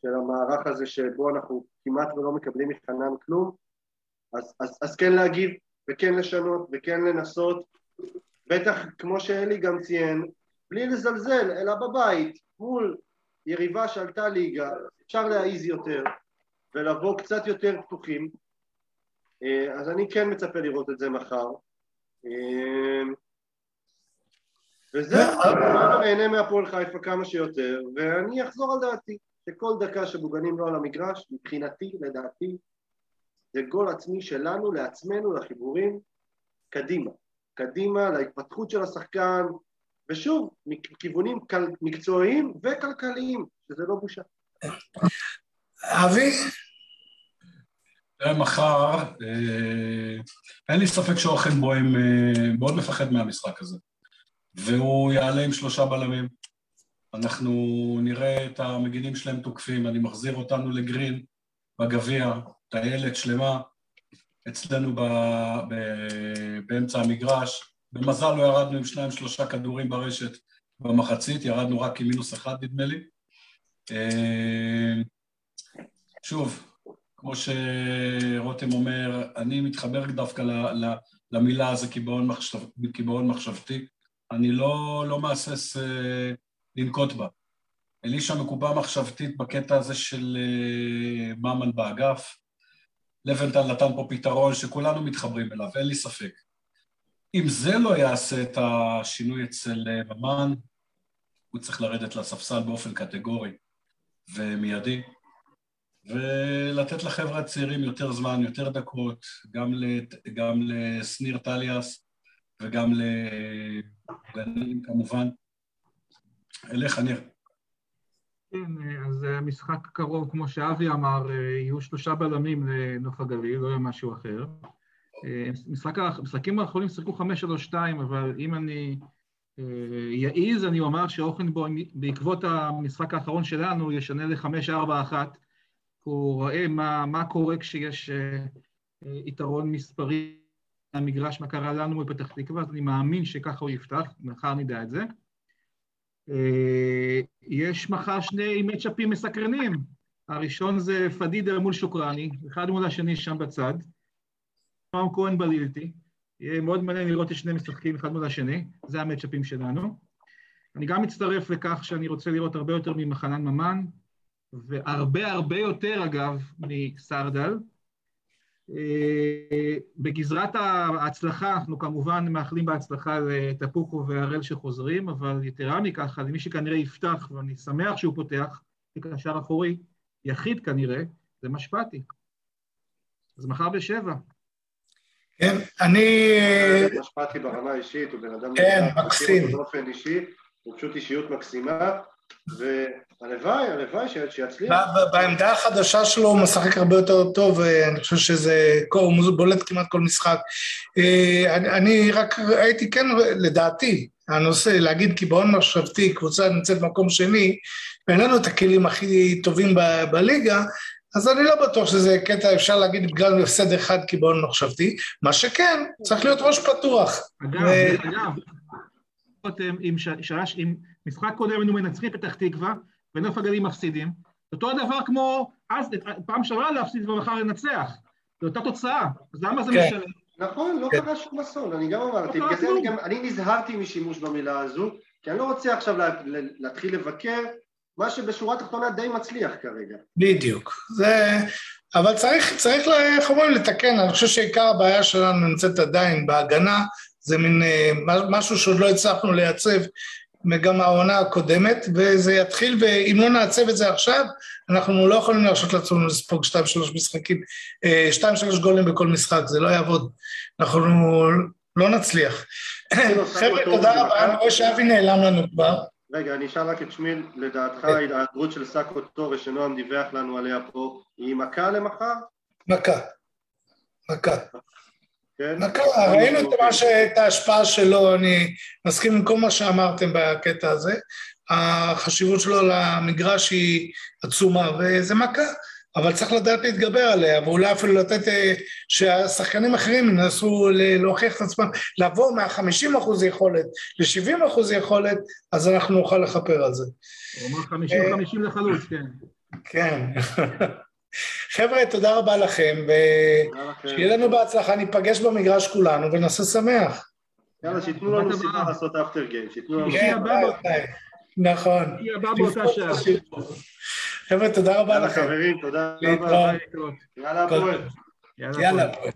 של המערך הזה שבו אנחנו כמעט ולא מקבלים מחנן כלום, אז, אז, אז כן להגיב וכן לשנות וכן לנסות, בטח כמו שאלי גם ציין, בלי לזלזל, אלא בבית, מול יריבה שעלתה ליגה, אפשר להעיז יותר ולבוא קצת יותר פתוחים, אה, אז אני כן מצפה לראות את זה מחר. אה, וזהו, אני נהנה מהפועל חיפה כמה שיותר, ואני אחזור על דעתי, שכל דקה שבוגנים לא על המגרש, מבחינתי, לדעתי, זה גול עצמי שלנו, לעצמנו, לחיבורים, קדימה. קדימה, להתפתחות של השחקן, ושוב, מכיוונים מקצועיים וכלכליים, שזה לא בושה. אבי? תראה, מחר, אה, אין לי ספק שאוכנבוים אה, מאוד מפחד מהמשחק הזה. והוא יעלה עם שלושה בלמים. אנחנו נראה את המגינים שלהם תוקפים, אני מחזיר אותנו לגרין בגביע, טיילת שלמה, אצלנו ב, ב, באמצע המגרש. במזל לא ירדנו עם שניים שלושה כדורים ברשת במחצית, ירדנו רק עם מינוס אחד נדמה לי. אה, שוב, כמו שרותם אומר, אני מתחבר דווקא למילה הזה קיבעון מחשב, מחשבתי. אני לא, לא מהסס אה, לנקוט בה. אלישע מקובע מחשבתית בקטע הזה של אה, ממן באגף. לבנטל נתן פה פתרון שכולנו מתחברים אליו, אין לי ספק. אם זה לא יעשה את השינוי אצל אה, ממן, הוא צריך לרדת לספסל באופן קטגורי ומיידי, ולתת לחבר'ה הצעירים יותר זמן, יותר דקות, גם, לת, גם לשניר טליאס וגם לגנים כמובן. אליך, ניר. כן, אז המשחק הקרוב, כמו שאבי אמר, יהיו שלושה בלמים לנוף הגליל, לא יהיה משהו אחר. משחק, המשחקים האחרונים שיחקו חמש שלוש שתיים, אבל אם אני יעיז, אני אומר שאוכנבוים, בעקבות המשחק האחרון שלנו, ישנה לחמש ארבע אחת. הוא רואה מה, מה קורה כשיש יתרון מספרי המגרש, מה קרה לנו בפתח תקווה, אז אני מאמין שככה הוא יפתח, מחר נדע את זה. יש מחר שני מצ'אפים מסקרנים. הראשון זה פדידה מול שוקרני, אחד מול השני שם בצד. נועם כהן בלילתי. יהיה מאוד מעניין לראות את שני משחקים אחד מול השני, זה המצ'אפים שלנו. אני גם מצטרף לכך שאני רוצה לראות הרבה יותר ממחנן ממן, והרבה הרבה יותר אגב מסרדל. בגזרת ההצלחה אנחנו כמובן מאחלים בהצלחה לטפוקו והראל שחוזרים, אבל יתרה מכך, למי שכנראה יפתח, ואני שמח שהוא פותח, כקשר אחורי, יחיד כנראה, זה משפטי. אז מחר בשבע. כן, אני... משפטי ברמה האישית, הוא בן אדם... כן, מקסים. באופן אישי, הוא פשוט אישיות מקסימה, והלוואי, הלוואי שיצליח. בעמדה החדשה שלו הוא משחק הרבה יותר טוב, אני חושב שזה, הוא בולט כמעט כל משחק. אני רק הייתי כן, לדעתי, הנושא, להגיד קיבעון מחשבתי, קבוצה נמצאת במקום שני, ואין לנו את הכלים הכי טובים בליגה, אז אני לא בטוח שזה קטע, אפשר להגיד בגלל הפסד אחד קיבעון מחשבתי, מה שכן, צריך להיות ראש פתוח. אגב, אגב, עם משחק קודם היינו מנצחים פתח תקווה, ונוף הגליל מפסידים. אותו הדבר כמו אז, פעם שעברה להפסיד ומחר לנצח. זו אותה תוצאה, אז למה זה משנה? נכון, לא קרה שום אסון, אני גם אמרתי, בגלל זה אני נזהרתי משימוש במילה הזו, כי אני לא רוצה עכשיו להתחיל לבקר מה שבשורה התחתונה די מצליח כרגע. בדיוק. זה... אבל צריך, צריך, איך אומרים, לתקן. אני חושב שעיקר הבעיה שלנו נמצאת עדיין בהגנה, זה מין משהו שעוד לא הצלחנו לייצב גם העונה הקודמת, וזה יתחיל, ואם לא נעצב את זה עכשיו, אנחנו לא יכולים להרשות לעצמנו לספוג שתיים שלוש משחקים, שתיים שלוש גולים בכל משחק, זה לא יעבוד. אנחנו לא נצליח. חבר'ה, תודה רבה, אני רואה שאבי נעלם לנו כבר. רגע, אני אשאל רק את שמיל, לדעתך ההיעדרות של סאקו טורס שנועם דיווח לנו עליה פה, היא מכה למחר? מכה. מכה. כן? מה קרה? ראינו את מה ש- את ההשפעה שלו, אני מסכים עם כל מה שאמרתם בקטע הזה. החשיבות שלו למגרש היא עצומה, וזה מכה, אבל צריך לדעת להתגבר עליה, ואולי אפילו לתת, אה, שהשחקנים האחרים ינסו להוכיח את עצמם, לעבור מה-50 אחוז יכולת ל-70 אחוז יכולת, אז אנחנו נוכל לכפר על זה. הוא אמר 50-50 לחלוץ, כן. כן. חבר'ה, תודה רבה לכם. ושיהיה לנו בהצלחה, ניפגש במגרש כולנו ונעשה שמח. יאללה, שייתנו לנו סיבה. לעשות אפטר גיים, שייתנו לנו... שישי כן. נכון. חבר'ה, תודה רבה יאללה לכם. חברים, תודה. רבה. יאללה הפועל. יאללה. יאללה. ביי.